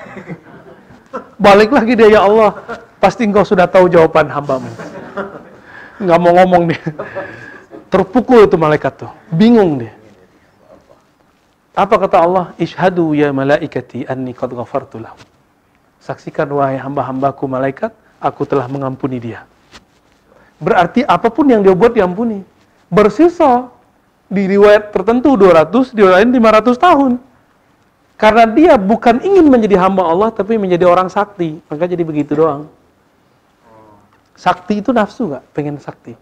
Balik lagi dia, ya Allah. Pasti engkau sudah tahu jawaban hambamu. Nggak mau ngomong dia. Terpukul itu malaikat tuh. Bingung dia. Apa kata Allah? Ishadu ya malaikati anni qad ghafartu. Saksikan wahai hamba-hambaku malaikat, aku telah mengampuni dia. Berarti apa pun yang dia buat diampuni. Bersisa di riwayat tertentu 200, di lain 500 tahun. Karena dia bukan ingin menjadi hamba Allah, tapi menjadi orang sakti. Maka jadi begitu doang. Sakti itu nafsu nggak? Pengen sakti.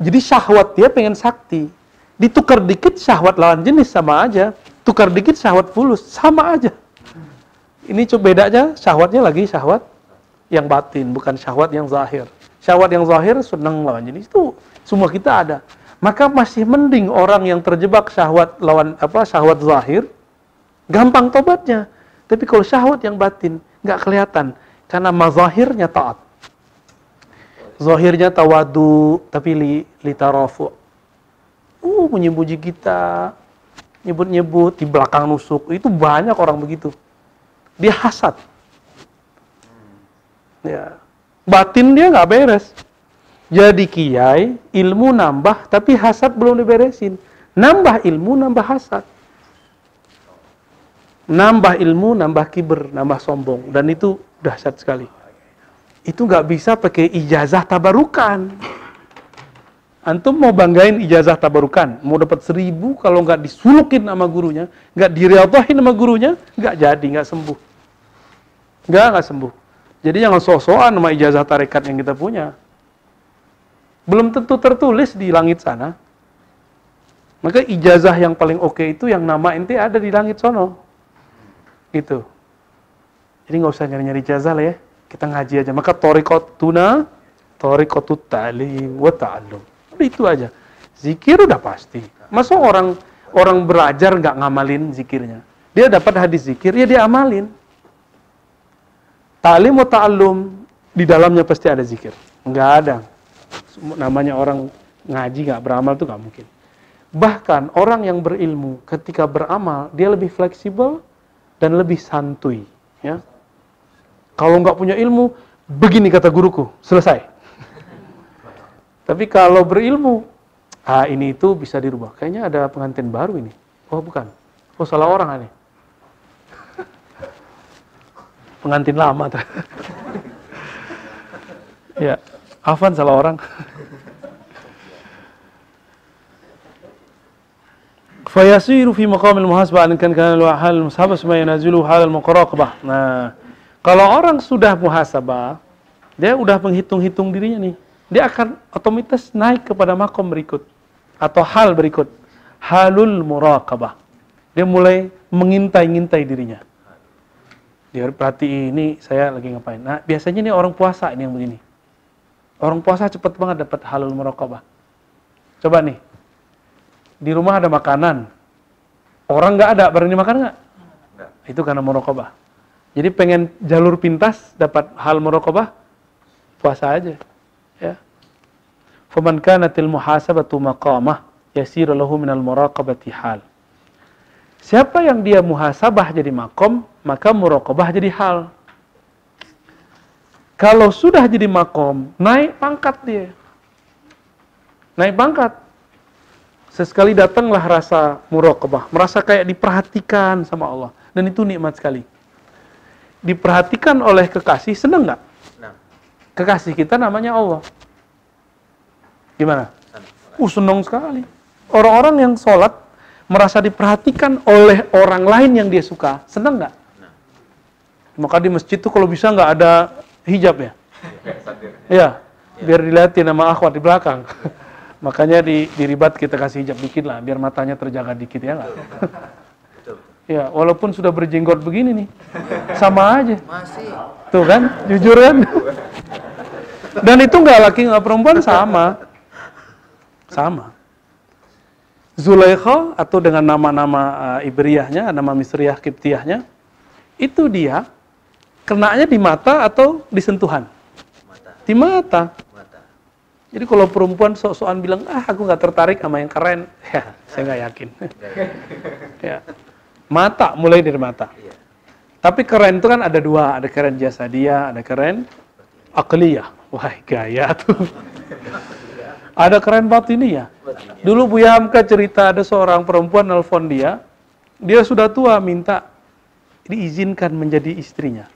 Jadi syahwat dia pengen sakti. Ditukar dikit syahwat lawan jenis sama aja. Tukar dikit syahwat fulus sama aja. Ini coba bedanya syahwatnya lagi syahwat yang batin, bukan syahwat yang zahir. Syahwat yang zahir senang lawan jenis itu semua kita ada. Maka masih mending orang yang terjebak syahwat lawan apa syahwat zahir gampang tobatnya. Tapi kalau syahwat yang batin nggak kelihatan karena mazahirnya taat. Zahirnya tawadu tapi li, li tarafu. Uh, menyebut kita, nyebut-nyebut di belakang nusuk. Itu banyak orang begitu. Dia hasad. Ya. Batin dia nggak beres. Jadi kiai, ilmu nambah, tapi hasad belum diberesin. Nambah ilmu, nambah hasad. Nambah ilmu, nambah kiber, nambah sombong. Dan itu dahsyat sekali itu nggak bisa pakai ijazah tabarukan. Antum mau banggain ijazah tabarukan, mau dapat seribu kalau nggak disulukin sama gurunya, nggak diriadahin sama gurunya, nggak jadi, nggak sembuh. Nggak, nggak sembuh. Jadi jangan sok-sokan sama ijazah tarekat yang kita punya. Belum tentu tertulis di langit sana. Maka ijazah yang paling oke itu yang nama ente ada di langit sono. Gitu. Jadi nggak usah nyari-nyari ijazah lah ya. Kita ngaji aja. Maka torikotuna, torikotut ta'lim wa ta'allum. Itu aja. Zikir udah pasti. Masa orang orang belajar nggak ngamalin zikirnya? Dia dapat hadis zikir, ya dia amalin. Ta'lim wa di dalamnya pasti ada zikir. Nggak ada. Namanya orang ngaji nggak beramal tuh nggak mungkin. Bahkan orang yang berilmu ketika beramal dia lebih fleksibel dan lebih santuy, ya. Kalau nggak punya ilmu, begini kata guruku, selesai. Tapi kalau berilmu, ah ini itu bisa dirubah. Kayaknya ada pengantin baru ini. Oh bukan. Oh salah orang ini. Pengantin lama. ya, Afan salah orang. Fayasiru fi maqamil muhasabah an kan kana hal mushabah suma yanazilu hal al-muqaraqabah. Nah, kalau orang sudah muhasabah, dia udah menghitung-hitung dirinya nih. Dia akan otomatis naik kepada makom berikut. Atau hal berikut. Halul muraqabah. Dia mulai mengintai-ngintai dirinya. Dia perhati ini saya lagi ngapain. Nah biasanya ini orang puasa ini yang begini. Orang puasa cepat banget dapat halul muraqabah. Coba nih. Di rumah ada makanan. Orang nggak ada, berani makan nggak? Itu karena muraqabah. Jadi pengen jalur pintas dapat hal muraqabah puasa aja. Ya. Faman kanatil muhasabatu maqamah yasiru lahu minal muraqabati hal. Siapa yang dia muhasabah jadi makom, maka muraqabah jadi hal. Kalau sudah jadi makom, naik pangkat dia. Naik pangkat. Sesekali datanglah rasa muraqabah, merasa kayak diperhatikan sama Allah. Dan itu nikmat sekali diperhatikan oleh kekasih, senang nggak? Kekasih kita namanya Allah. Gimana? Uh, senang sekali. Orang-orang yang sholat merasa diperhatikan oleh orang lain yang dia suka, senang nggak? Maka di masjid itu kalau bisa nggak ada hijab ya? Iya, biar dilihatin sama akhwat di belakang. Makanya di, di ribat kita kasih hijab dikit lah, biar matanya terjaga dikit ya nggak? Ya, walaupun sudah berjenggot begini nih, sama aja. Masih. Tuh kan, jujur kan? Dan itu nggak laki nggak perempuan sama, sama. Zulaikha atau dengan nama-nama uh, Ibriyahnya, nama Misriyah Kiptiyahnya, itu dia kenanya di mata atau di sentuhan? Mata. Di mata. mata. Jadi kalau perempuan sok-sokan bilang, ah aku nggak tertarik sama yang keren, ya saya nggak yakin. ya. Mata, mulai dari mata. Iya. Tapi keren itu kan ada dua, ada keren jasa dia, ada keren akliyah. Wah, gaya tuh. ada keren ya. Dulu Bu Hamka cerita ada seorang perempuan nelfon dia, dia sudah tua minta diizinkan menjadi istrinya.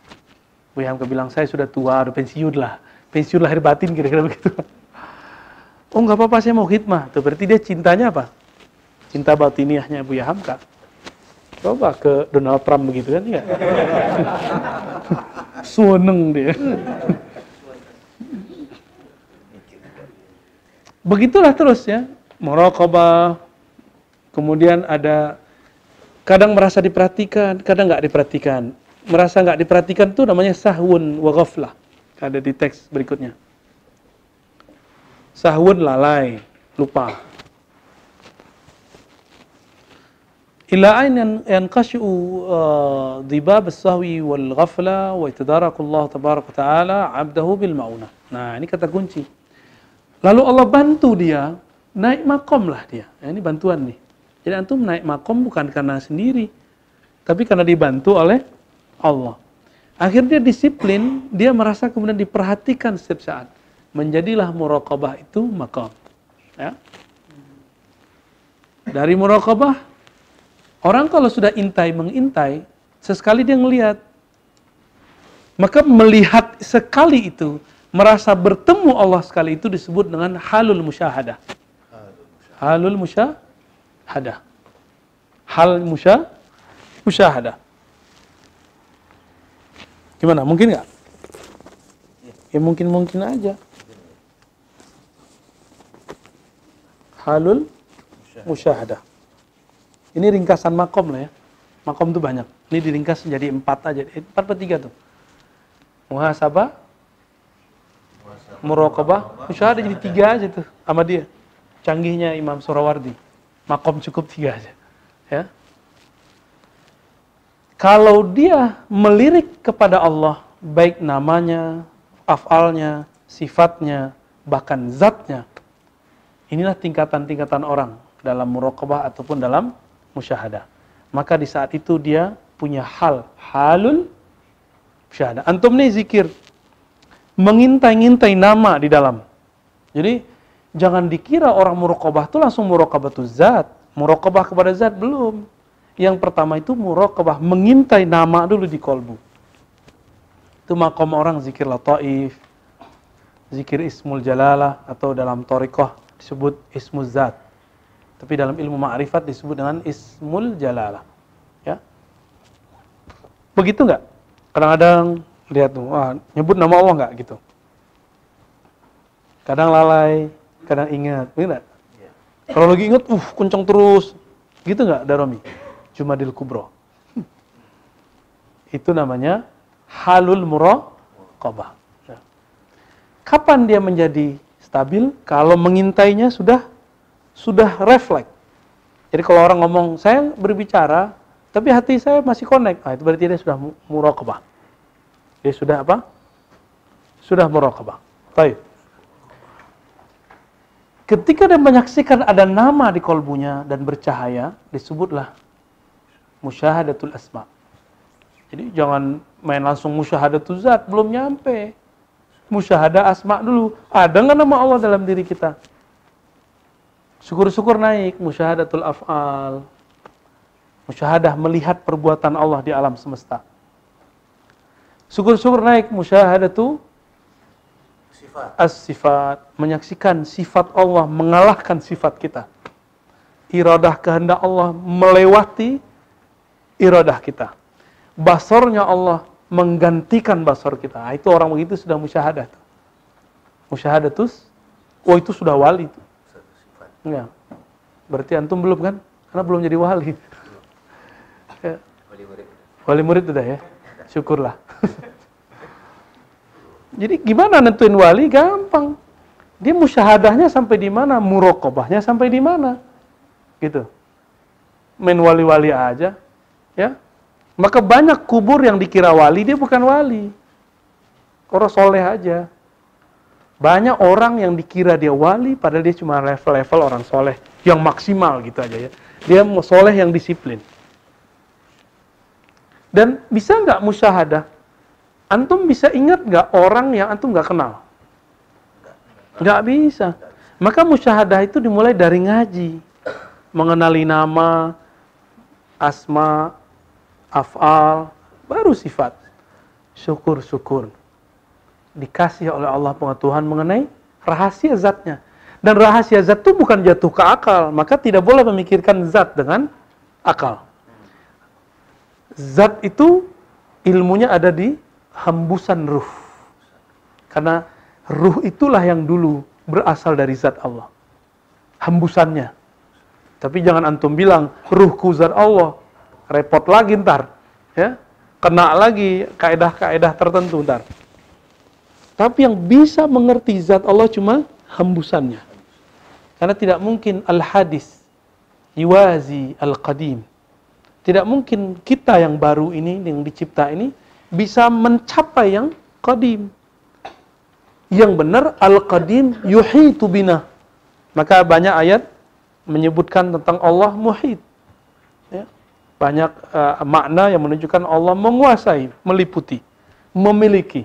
Buya Hamka bilang, saya sudah tua, udah pensiun lah. Pensiun lahir batin, kira-kira begitu. Oh nggak apa-apa, saya mau hikmah. Tuh berarti dia cintanya apa? Cinta batiniahnya Buya Hamka. Coba ke Donald Trump begitu kan, ya? Suweneng dia. Begitulah terus ya, merokobah, kemudian ada kadang merasa diperhatikan, kadang nggak diperhatikan. Merasa nggak diperhatikan itu namanya sahwun wa ghaflah. Ada di teks berikutnya. Sahwun lalai, lupa. Ila ain yanqashu uh, dhibab as-sahwi wal ghafla wa yatadaraku Allah tabaraka taala 'abdahu bil maunah. Nah, ini kata kunci. Lalu Allah bantu dia naik makom lah dia. Nah, ini bantuan nih. Jadi antum naik makom bukan karena sendiri, tapi karena dibantu oleh Allah. Akhirnya disiplin, dia merasa kemudian diperhatikan setiap saat. Menjadilah muraqabah itu makom. Ya. Dari muraqabah, orang kalau sudah intai mengintai, sesekali dia ngelihat. Maka melihat sekali itu merasa bertemu Allah sekali itu disebut dengan halul musyahadah. Halul musyahadah. Hal musya musyahadah. Gimana? Mungkin nggak? Ya mungkin-mungkin aja. Halul musyahadah. Ini ringkasan makom lah ya. Makom itu banyak. Ini diringkas menjadi empat aja. Empat per tiga tuh. Muhasabah, muraqabah, musyahadah jadi tiga aja tuh sama dia. Canggihnya Imam Surawardi. Makom cukup tiga aja. Ya. Kalau dia melirik kepada Allah, baik namanya, afalnya, sifatnya, bahkan zatnya, inilah tingkatan-tingkatan orang dalam muraqabah ataupun dalam musyahadah. Maka di saat itu dia punya hal, halul musyahadah. Antum nih zikir, mengintai-ngintai nama di dalam. Jadi jangan dikira orang muraqabah itu langsung muraqabah zat. Muraqabah kepada zat belum. Yang pertama itu muraqabah, mengintai nama dulu di kolbu. Itu makom orang zikir lataif, zikir ismul jalalah atau dalam torikoh disebut ismul zat. Tapi dalam ilmu ma'rifat disebut dengan ismul jalalah. Ya. Begitu nggak? Kadang-kadang lihat tuh, wah, nyebut nama Allah nggak gitu. Kadang lalai, kadang ingat, ingat. Kalau lagi ingat, uh, kencang terus. Gitu nggak, Daromi? Jumadil Kubro. Itu namanya halul muraqabah. Kapan dia menjadi stabil? Kalau mengintainya sudah sudah refleks. Jadi kalau orang ngomong, saya berbicara, tapi hati saya masih connect. Nah, itu berarti dia sudah muraqabah. Dia sudah apa? Sudah muraqabah. Baik. Ketika dia menyaksikan ada nama di kolbunya dan bercahaya, disebutlah musyahadatul asma. Jadi jangan main langsung musyahadatul zat, belum nyampe. Musyahadah asma dulu. Ada nggak nama Allah dalam diri kita? Syukur-syukur naik, musyahadatul af'al. Musyahadah melihat perbuatan Allah di alam semesta. Syukur-syukur naik musyahadatu Sifat. as-sifat, menyaksikan sifat Allah mengalahkan sifat kita. Iradah kehendak Allah melewati iradah kita. Basornya Allah menggantikan basor kita. Nah, itu orang begitu sudah musyahadah. Musyahadatus, oh itu sudah wali. Itu. Ya. Berarti antum belum kan? Karena belum jadi wali. Ya. Wali murid. Wali murid udah ya? Syukurlah. Jadi gimana nentuin wali? Gampang. Dia musyahadahnya sampai di mana? Murokobahnya sampai di mana? Gitu. Main wali-wali aja. Ya. Maka banyak kubur yang dikira wali, dia bukan wali. Orang soleh aja. Banyak orang yang dikira dia wali, padahal dia cuma level-level orang soleh. Yang maksimal gitu aja ya. Dia soleh yang disiplin. Dan bisa nggak musyahadah? Antum bisa ingat nggak orang yang antum nggak kenal? Nggak bisa. Maka musyahadah itu dimulai dari ngaji. Mengenali nama, asma, af'al, baru sifat. syukur-syukur. Dikasih oleh Allah pengetahuan mengenai rahasia zatnya. Dan rahasia zat itu bukan jatuh ke akal, maka tidak boleh memikirkan zat dengan akal. Zat itu ilmunya ada di hembusan ruh. Karena ruh itulah yang dulu berasal dari zat Allah. Hembusannya. Tapi jangan antum bilang ruhku zat Allah. Repot lagi ntar. Ya, kena lagi kaedah-kaedah tertentu ntar. Tapi yang bisa mengerti zat Allah cuma hembusannya. Karena tidak mungkin al-hadis yuwazi al-qadim. Tidak mungkin kita yang baru ini, yang dicipta ini, bisa mencapai yang qadim. Yang benar al-qadim yuhitu bina. Maka banyak ayat menyebutkan tentang Allah muhit. Ya. Banyak uh, makna yang menunjukkan Allah menguasai, meliputi, memiliki.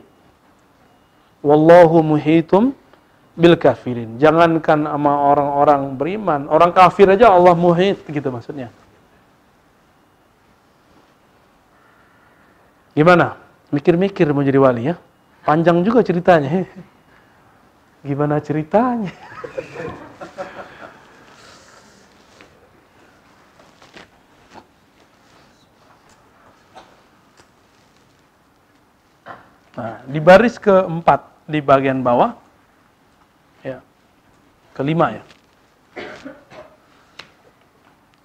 Wallahu muhitum bil kafirin. Jangankan sama orang-orang beriman, orang kafir aja Allah muhit gitu maksudnya. Gimana? Mikir-mikir mau jadi wali ya? Panjang juga ceritanya. Gimana ceritanya? Nah, di baris keempat di bagian bawah kelima ya.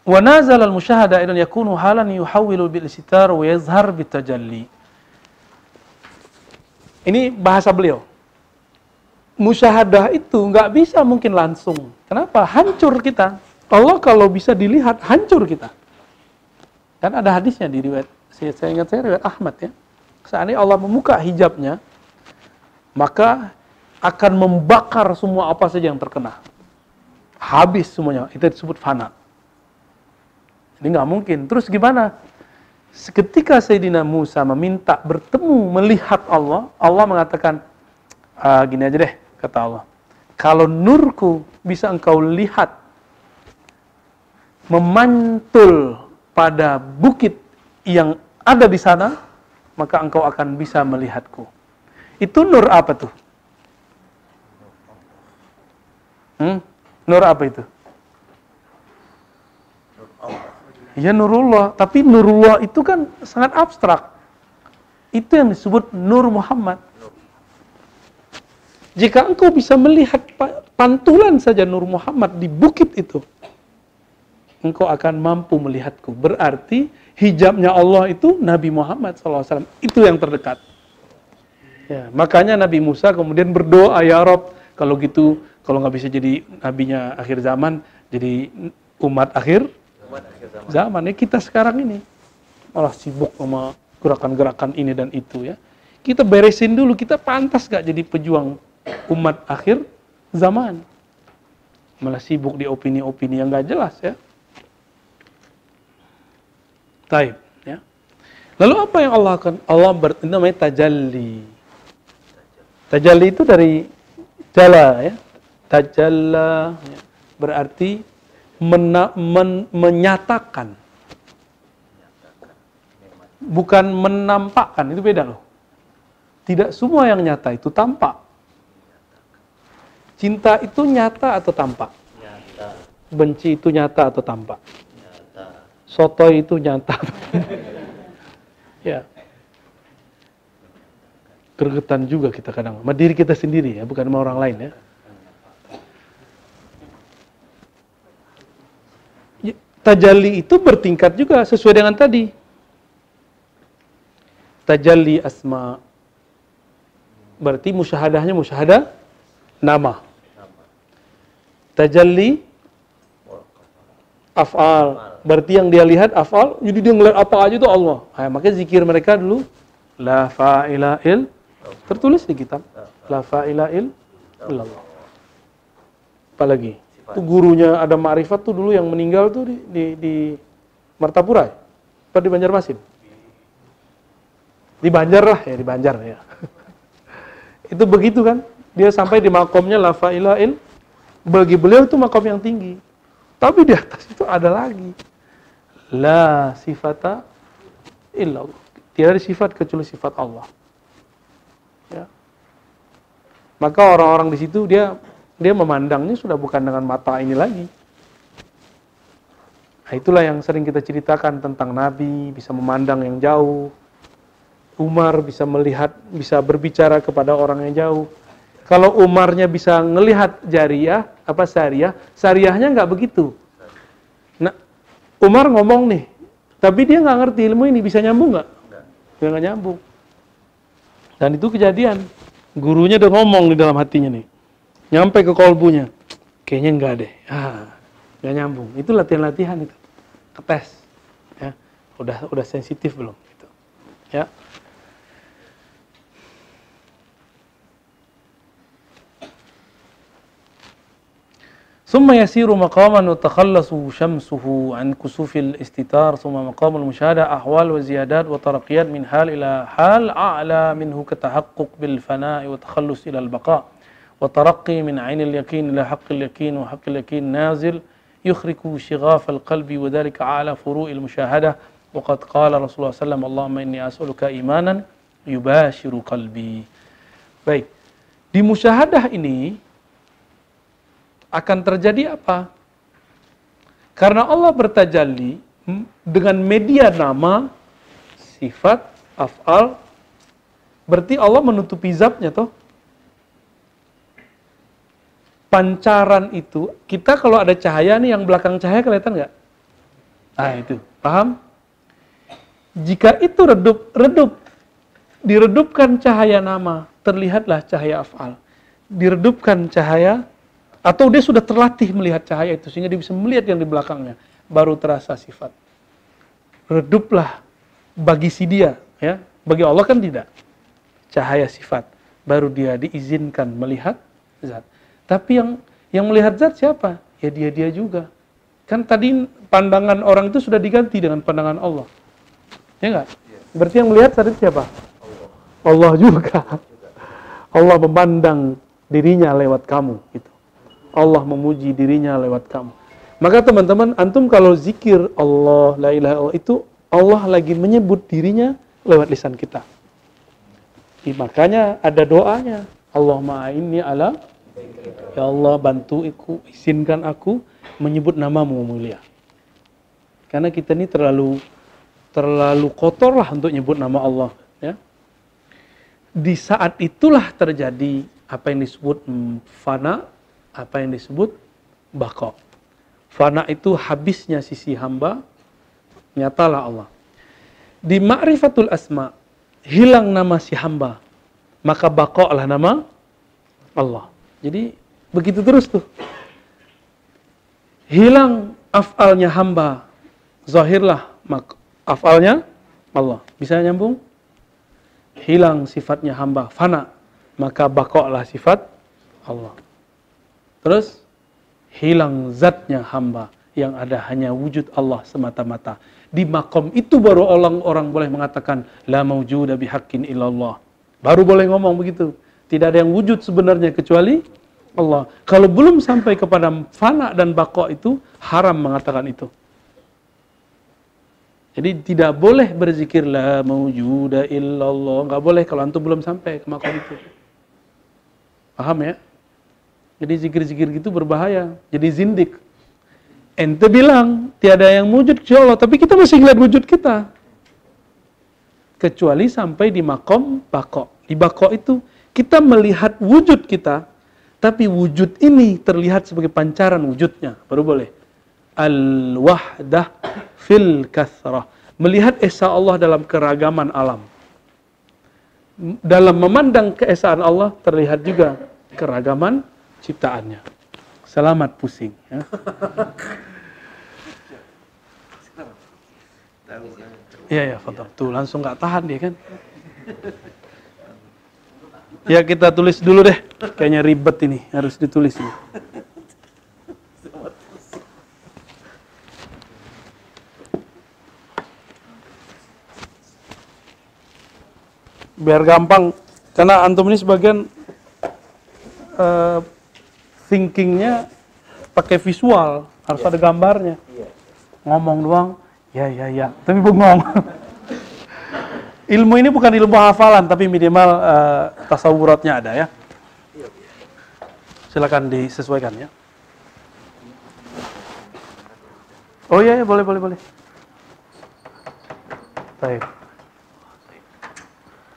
Nazal al-musyahada idan yakunu halan yuhawwilu bil sitar wa yazhar bitajalli. Ini bahasa beliau. Musyahadah itu nggak bisa mungkin langsung. Kenapa? Hancur kita. Allah kalau bisa dilihat, hancur kita. Kan ada hadisnya di riwayat, saya, saya ingat saya riwayat Ahmad ya. Seandainya Allah membuka hijabnya, maka akan membakar semua apa saja yang terkena. Habis semuanya. Itu disebut fana. Ini nggak mungkin. Terus gimana? Ketika Sayyidina Musa meminta bertemu melihat Allah, Allah mengatakan, ah, gini aja deh, kata Allah. Kalau nurku bisa engkau lihat memantul pada bukit yang ada di sana, maka engkau akan bisa melihatku. Itu nur apa tuh? Hmm? Nur apa itu? Ya nurullah, tapi nurullah itu kan sangat abstrak. Itu yang disebut nur Muhammad. Jika engkau bisa melihat pantulan saja nur Muhammad di bukit itu, engkau akan mampu melihatku. Berarti hijabnya Allah itu Nabi Muhammad SAW. Itu yang terdekat. Ya, makanya Nabi Musa kemudian berdoa, Ya Rob, kalau gitu kalau nggak bisa jadi nabinya akhir zaman, jadi umat akhir, umat akhir zaman. zaman. Ya kita sekarang ini malah sibuk sama gerakan-gerakan ini dan itu ya. Kita beresin dulu, kita pantas gak jadi pejuang umat akhir zaman. Malah sibuk di opini-opini yang gak jelas ya. Taib. Ya. Lalu apa yang Allah akan Allah ber, namanya tajalli. Tajalli itu dari jala ya tajalla ya, berarti mena, men, menyatakan bukan menampakkan itu beda loh tidak semua yang nyata itu tampak cinta itu nyata atau tampak nyata. benci itu nyata atau tampak. Soto itu nyata ya gergetan juga kita kadang sama diri kita sendiri ya bukan sama orang lain ya tajalli itu bertingkat juga sesuai dengan tadi. Tajalli asma. Berarti musyahadahnya musyahadah nama. Tajalli af'al. Berarti yang dia lihat af'al, jadi dia ngeliat apa aja itu Allah. Nah, makanya zikir mereka dulu la fa'ila il tertulis di kitab la fa'ila il illallah. Apalagi? Itu gurunya ada Ma'rifat tuh dulu yang meninggal tuh di, di, di Martapura, apa di Banjarmasin? Di Banjar lah ya, di Banjar ya. itu begitu kan, dia sampai di makomnya la fa'ilain, bagi beliau itu makom yang tinggi. Tapi di atas itu ada lagi. La sifata illallah. Tidak ada sifat kecuali sifat Allah. maka orang-orang di situ dia dia memandangnya sudah bukan dengan mata ini lagi. Nah, itulah yang sering kita ceritakan tentang Nabi bisa memandang yang jauh. Umar bisa melihat, bisa berbicara kepada orang yang jauh. Kalau Umarnya bisa ngelihat jariah, apa syariah, syariahnya nggak begitu. Umar ngomong nih, tapi dia nggak ngerti ilmu ini bisa nyambung nggak? Dia nggak nyambung. Dan itu kejadian. Gurunya udah ngomong di dalam hatinya nih. Nyampe ke kolbunya. Kayaknya enggak deh. Ah, enggak nyambung. Itu latihan-latihan itu. Ketes. Ya. Udah udah sensitif belum gitu. Ya. ثم يسير مقاما وتخلص شمسه عن كسوف الاستتار ثم مقام المشاهدة أحوال وزيادات وترقيات من حال إلى حال أعلى منه كتحقق بالفناء وتخلص إلى البقاء. وترقي من عين اليقين إلى حق اليقين وحق اليقين نازل يخرج شغاف القلب وذلك أعلى فروع المشاهدة. وقد قال رسول الله صلى الله عليه وسلم اللهم إني أسألك إيمانا يباشر قلبي. Baik, di musyahadah ini akan terjadi apa? Karena Allah bertajalli hmm, dengan media nama, sifat, af'al, berarti Allah menutupi zatnya toh. Pancaran itu, kita kalau ada cahaya nih yang belakang cahaya kelihatan nggak? Ah itu, paham? Jika itu redup, redup, diredupkan cahaya nama, terlihatlah cahaya af'al. Diredupkan cahaya atau dia sudah terlatih melihat cahaya itu sehingga dia bisa melihat yang di belakangnya. Baru terasa sifat. Reduplah bagi si dia. ya Bagi Allah kan tidak. Cahaya sifat. Baru dia diizinkan melihat zat. Tapi yang yang melihat zat siapa? Ya dia-dia juga. Kan tadi pandangan orang itu sudah diganti dengan pandangan Allah. Ya enggak? Berarti yang melihat itu siapa? Allah juga. Allah memandang dirinya lewat kamu gitu. Allah memuji dirinya lewat kamu. Maka teman-teman, antum kalau zikir Allah, la ilaha illallah itu Allah lagi menyebut dirinya lewat lisan kita. I, makanya ada doanya. Allahumma inni ala Ya Allah bantu iku, izinkan aku menyebut namamu mulia. Karena kita ini terlalu terlalu kotor lah untuk nyebut nama Allah. Ya. Di saat itulah terjadi apa yang disebut hmm, fana apa yang disebut bako. Fana itu habisnya sisi hamba, nyatalah Allah. Di ma'rifatul asma, hilang nama si hamba, maka bako lah nama Allah. Jadi begitu terus tuh. Hilang afalnya hamba, zahirlah afalnya Allah. Bisa nyambung? Hilang sifatnya hamba, fana, maka bakoklah sifat Allah. Terus hilang zatnya hamba yang ada hanya wujud Allah semata-mata. Di makom itu baru orang-orang boleh mengatakan la maujuda bihaqqin illallah. Baru boleh ngomong begitu. Tidak ada yang wujud sebenarnya kecuali Allah. Kalau belum sampai kepada fana dan bako itu haram mengatakan itu. Jadi tidak boleh berzikir la maujuda illallah. Enggak boleh kalau antum belum sampai ke makom itu. Paham ya? Jadi zikir-zikir gitu berbahaya. Jadi zindik. Ente bilang tiada yang wujud kecuali Allah, tapi kita masih lihat wujud kita. Kecuali sampai di makom bako. Di bako itu kita melihat wujud kita, tapi wujud ini terlihat sebagai pancaran wujudnya. Baru boleh. Al-wahdah fil kathrah. Melihat esa Allah dalam keragaman alam. Dalam memandang keesaan Allah terlihat juga keragaman ciptaannya. Selamat pusing. Ya. Iya ya, foto. Tuh langsung nggak tahan dia kan. Ya kita tulis dulu deh. Kayaknya ribet ini, harus ditulis ini. Biar gampang, karena antum ini sebagian uh, thinkingnya pakai visual, harus yeah. ada gambarnya. Yeah. Ngomong doang, ya ya ya, tapi bengong. ilmu ini bukan ilmu hafalan, tapi minimal uh, tasawuratnya ada ya. silakan disesuaikan ya. Oh iya, iya boleh boleh boleh. Baik.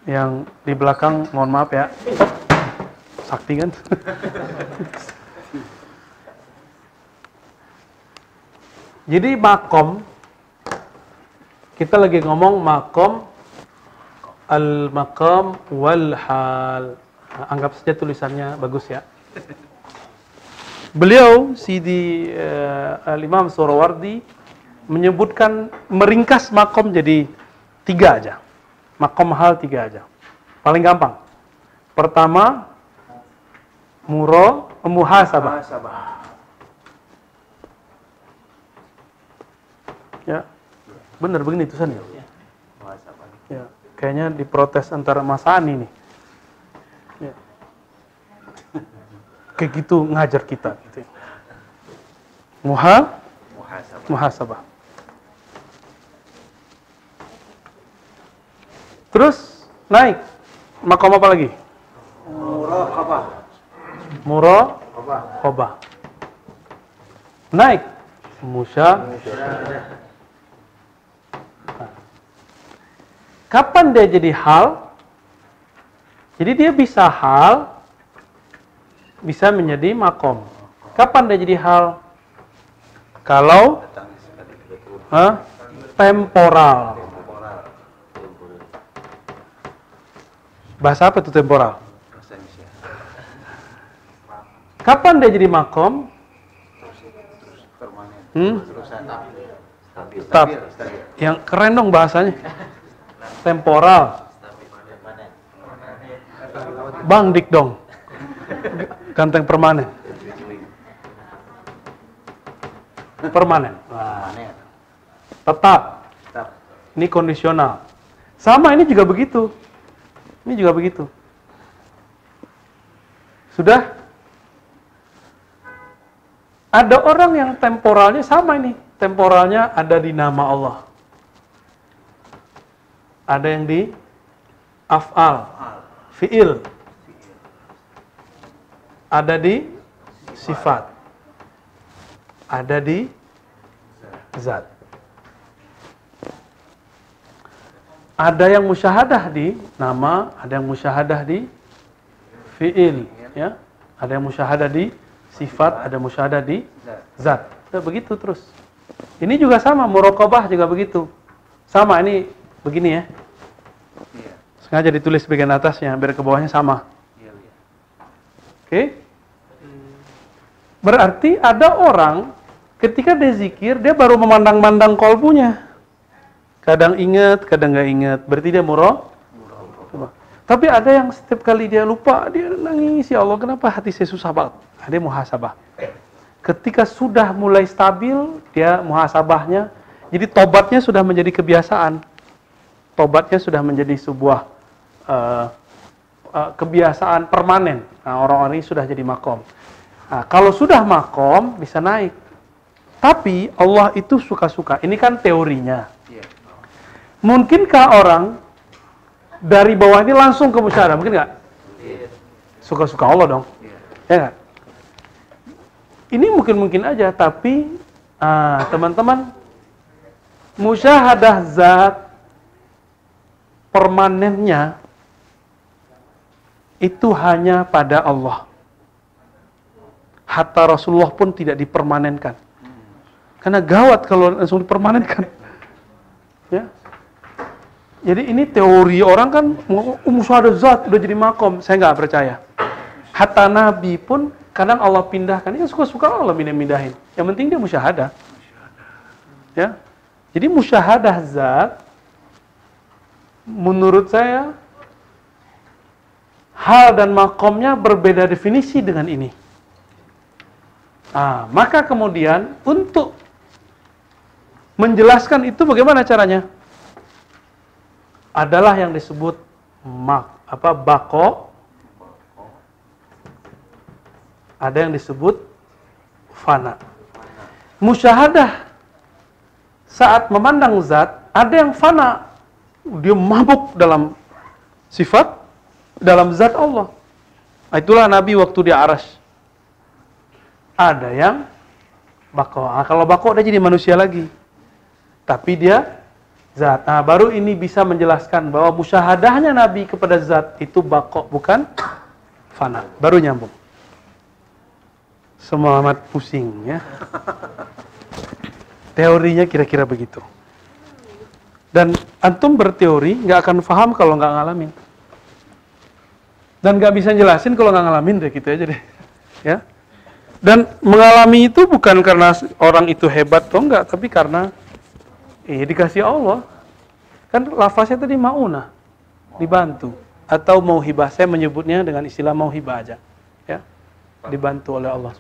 Yang di belakang mohon maaf ya. Sakti kan? Jadi makom kita lagi ngomong makom al makam wal hal. Nah, anggap saja tulisannya bagus ya. Beliau Sidi uh, Al-Imam Surawardi menyebutkan meringkas makom jadi tiga aja. Makom hal tiga aja. Paling gampang. Pertama, muro, muhasabah. Ya, benar begini tulisannya. Ya, kayaknya diprotes antara Mas Ani nih. Ya. Kayak gitu ngajar kita. Gitu. Muha, muhasabah. Terus naik. Makom apa lagi? Muraqabah. Khobah. Naik. Musya. Nah. Kapan dia jadi hal? Jadi dia bisa hal, bisa menjadi makom. Kapan dia jadi hal? Kalau Hah? temporal. Bahasa apa itu temporal? Kapan dia jadi makom? Hmm? Tetap. Yang keren dong bahasanya. Temporal. Bang Dik dong. Ganteng permanen. Permanen. Tetap. Ini kondisional. Sama ini juga begitu. Ini juga begitu. Sudah? Ada orang yang temporalnya sama ini. Temporalnya ada di nama Allah. Ada yang di af'al, fi'il. Ada di sifat. Ada di zat. Ada yang musyahadah di nama, ada yang musyahadah di fi'il, ya. Ada yang musyahadah di sifat, ada musyahadah di zat. Begitu terus. Ini juga sama, muraqabah juga begitu. Sama, ini begini ya. Sengaja ditulis bagian atasnya, biar ke bawahnya sama. Oke? Berarti ada orang ketika dia zikir, dia baru memandang-mandang kolbunya. Kadang ingat, kadang nggak ingat. Berarti dia murah. Tapi ada yang setiap kali dia lupa, dia nangis, ya Allah, kenapa hati saya susah banget? Nah, dia muhasabah. Ketika sudah mulai stabil, dia muhasabahnya, jadi tobatnya sudah menjadi kebiasaan. Tobatnya sudah menjadi sebuah uh, uh, kebiasaan permanen. Nah, orang-orang ini sudah jadi makom. Nah, kalau sudah makom, bisa naik. Tapi Allah itu suka-suka. Ini kan teorinya. Mungkinkah orang dari bawah ini langsung ke musyahadah? Mungkin nggak? Suka-suka Allah dong. Ya nggak? Ini mungkin-mungkin aja, tapi ah, teman-teman, musyahadah zat permanennya itu hanya pada Allah. Hatta Rasulullah pun tidak dipermanenkan. Karena gawat kalau langsung dipermanenkan. Ya, jadi ini teori orang kan musyahadah zat udah jadi makom. Saya nggak percaya. Hatta Nabi pun kadang Allah pindahkan. Ya suka-suka Allah mindahin. Yang penting dia musyahadah. Ya. Jadi musyahadah zat menurut saya hal dan makomnya berbeda definisi dengan ini. Ah, maka kemudian untuk menjelaskan itu bagaimana caranya? adalah yang disebut mak apa bako ada yang disebut fana musyahadah saat memandang zat ada yang fana dia mabuk dalam sifat dalam zat Allah itulah Nabi waktu di aras ada yang bako. Ah, kalau bako dia jadi manusia lagi. Tapi dia zat. Nah, baru ini bisa menjelaskan bahwa musyahadahnya Nabi kepada zat itu bako bukan fana. Baru nyambung. Semua amat pusing ya. Teorinya kira-kira begitu. Dan antum berteori nggak akan paham kalau nggak ngalamin. Dan nggak bisa jelasin kalau nggak ngalamin deh gitu aja deh. Ya. Dan mengalami itu bukan karena orang itu hebat atau enggak, tapi karena eh dikasih Allah. Kan lafaznya tadi mauna, dibantu. Atau mau hibah, saya menyebutnya dengan istilah mau hibah aja. Ya. Dibantu oleh Allah.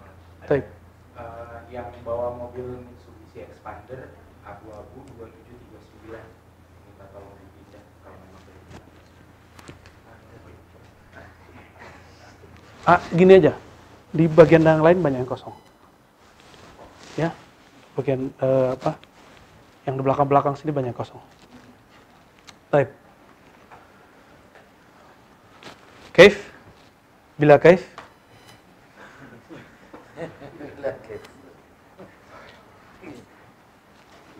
Baik. Uh, yang bawa mobil Mitsubishi Expander abu-abu 2739 minta tolong dipindah kalau memang boleh Ah, gini aja. Di bagian yang lain banyak yang kosong. Ya. Bagian eh, apa? Yang di belakang-belakang sini banyak yang kosong. Baik. Kaif? Bila kaif?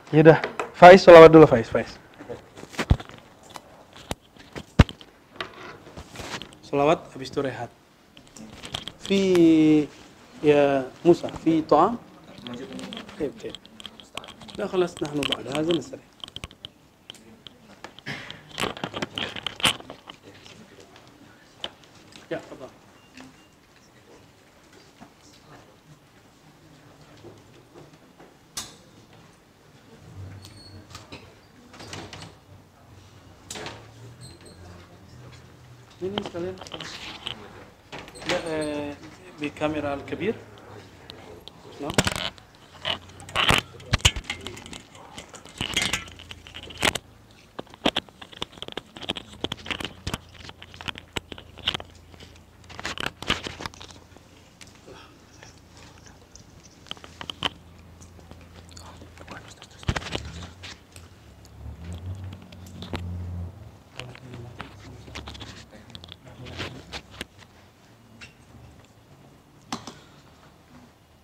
Yaudah, Faiz, salawat dulu Faiz, Faiz. Salawat, habis itu rehat. في يا موسى في طعام؟ طيب طيب لا خلاص نحن بعد هذا نستريح يا sekalian. آه، بكاميرا الكبير. نعم.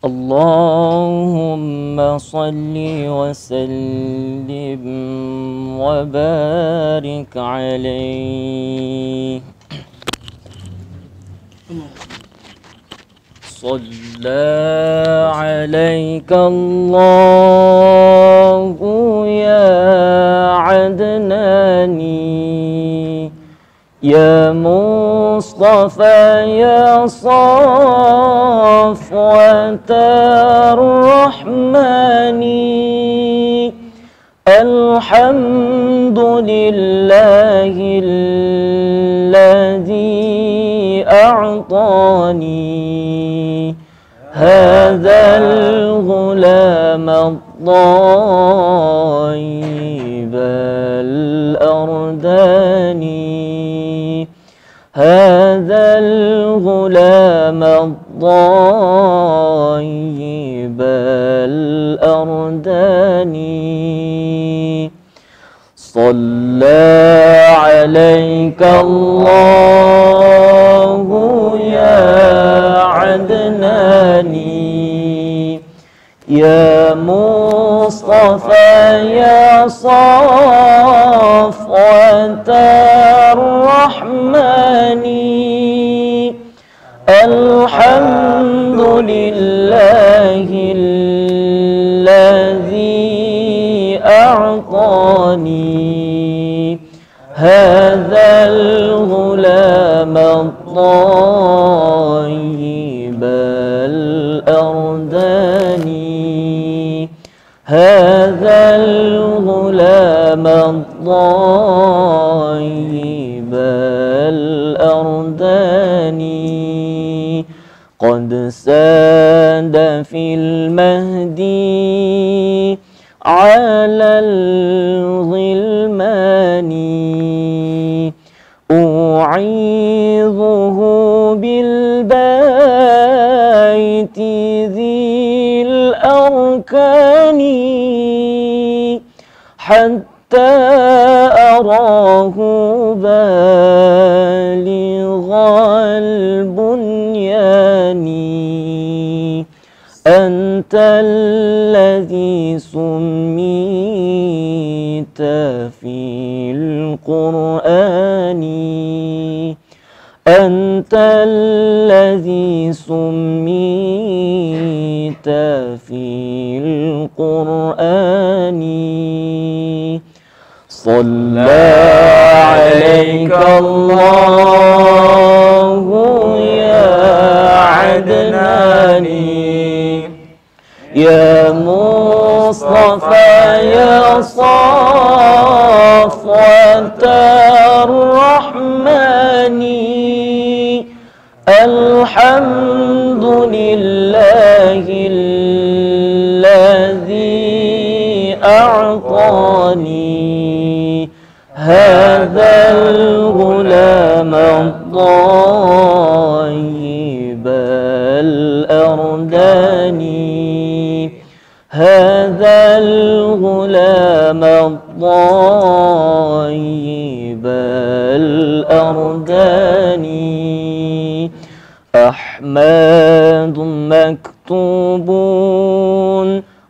اللهم صل وسلم وبارك عليه. صلى عليك الله يا مصطفى يا صفوة الرحمن. الحمد لله الذي أعطاني هذا الغلام الطيب الأرداني. هذا الغلام الطيب الأرداني. صلى عليك الله يا عدناني. يا مصطفى يا صفوة الرحمن. الحمد لله الذي أعطاني هذا الغلام الطيب هذا الغلام الطيب الأرداني قد ساد في المهدي على الغلمان أعيذه بالبيت ذي الأركان. حتى أراه بالغ البنيان. أنت الذي سميت في القرآن. أنت الذي سميت في القرآن. صلى عليك الله يا عدناني يا مصطفى يا صفوة الرحمن. الحمد لله هذا الغلام الطيب الأرداني هذا الغلام الطيب الأرداني أحمد مكتوب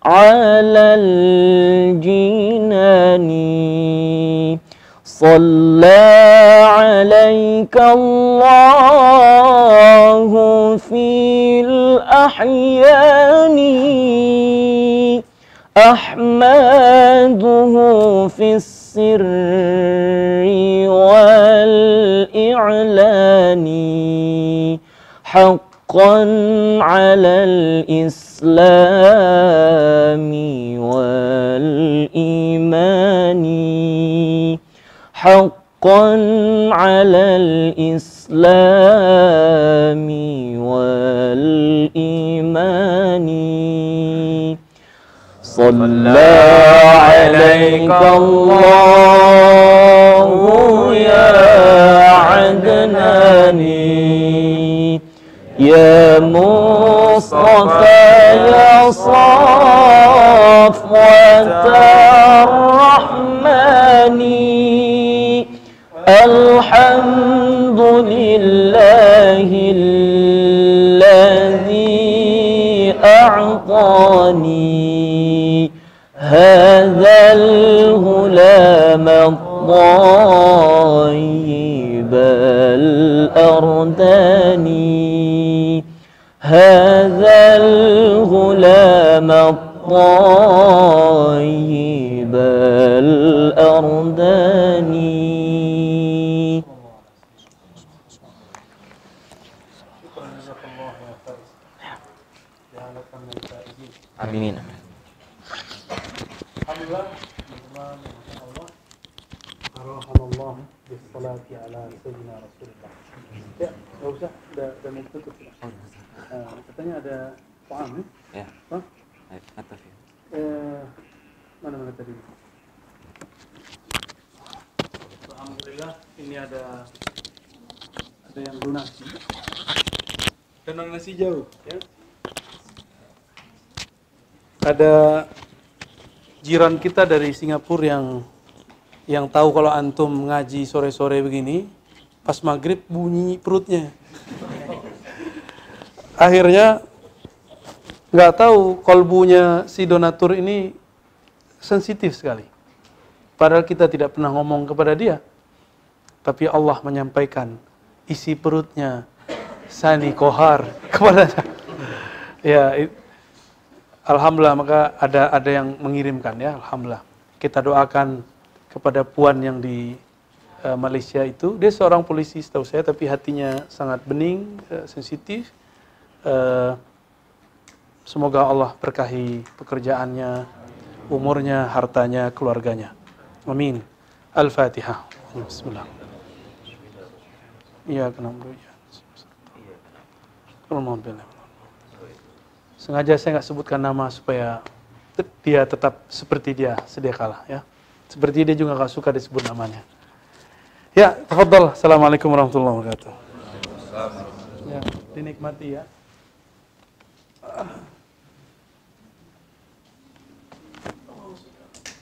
على الجنان صلى عليك الله في الأحيان. أحمده في السر والإعلان. حقا على الإسلام والإيمان. حقا على الإسلام والإيمان. صلى عليك الله يا عدناني يا مصطفى يا صفوة. الحمد لله الذي أعطاني هذا الغلام الطيب الأرداني هذا الغلام الطيب الأرداني ala Sayyidina Rasulullah. Ya, nggak usah, udah, udah mau tutup. Ya. Eh, katanya ada Pak ya? Ya. Pak? Atas ya. Eh, mana mana tadi? Alhamdulillah, ini ada ada yang donasi. Dan donasi jauh, ya. Ada jiran kita dari Singapura yang yang tahu kalau antum ngaji sore-sore begini, pas maghrib bunyi perutnya. Akhirnya nggak tahu kolbunya si donatur ini sensitif sekali. Padahal kita tidak pernah ngomong kepada dia. Tapi Allah menyampaikan isi perutnya Sani Kohar kepadanya. ya, it- Alhamdulillah maka ada ada yang mengirimkan ya, Alhamdulillah. Kita doakan kepada puan yang di eh, Malaysia itu, dia seorang polisi setahu saya, tapi hatinya sangat bening, eh, sensitif. Eh, semoga Allah berkahi pekerjaannya, umurnya, hartanya, keluarganya. Amin. Al-Fatihah. Bismillah. Iya, kenapa? Alhamdulillah. Sengaja saya nggak sebutkan nama supaya dia tetap seperti dia sedia kala ya. Seperti dia juga nggak suka disebut namanya. Ya, tafadhol. Assalamualaikum warahmatullahi wabarakatuh. Ya, dinikmati ya.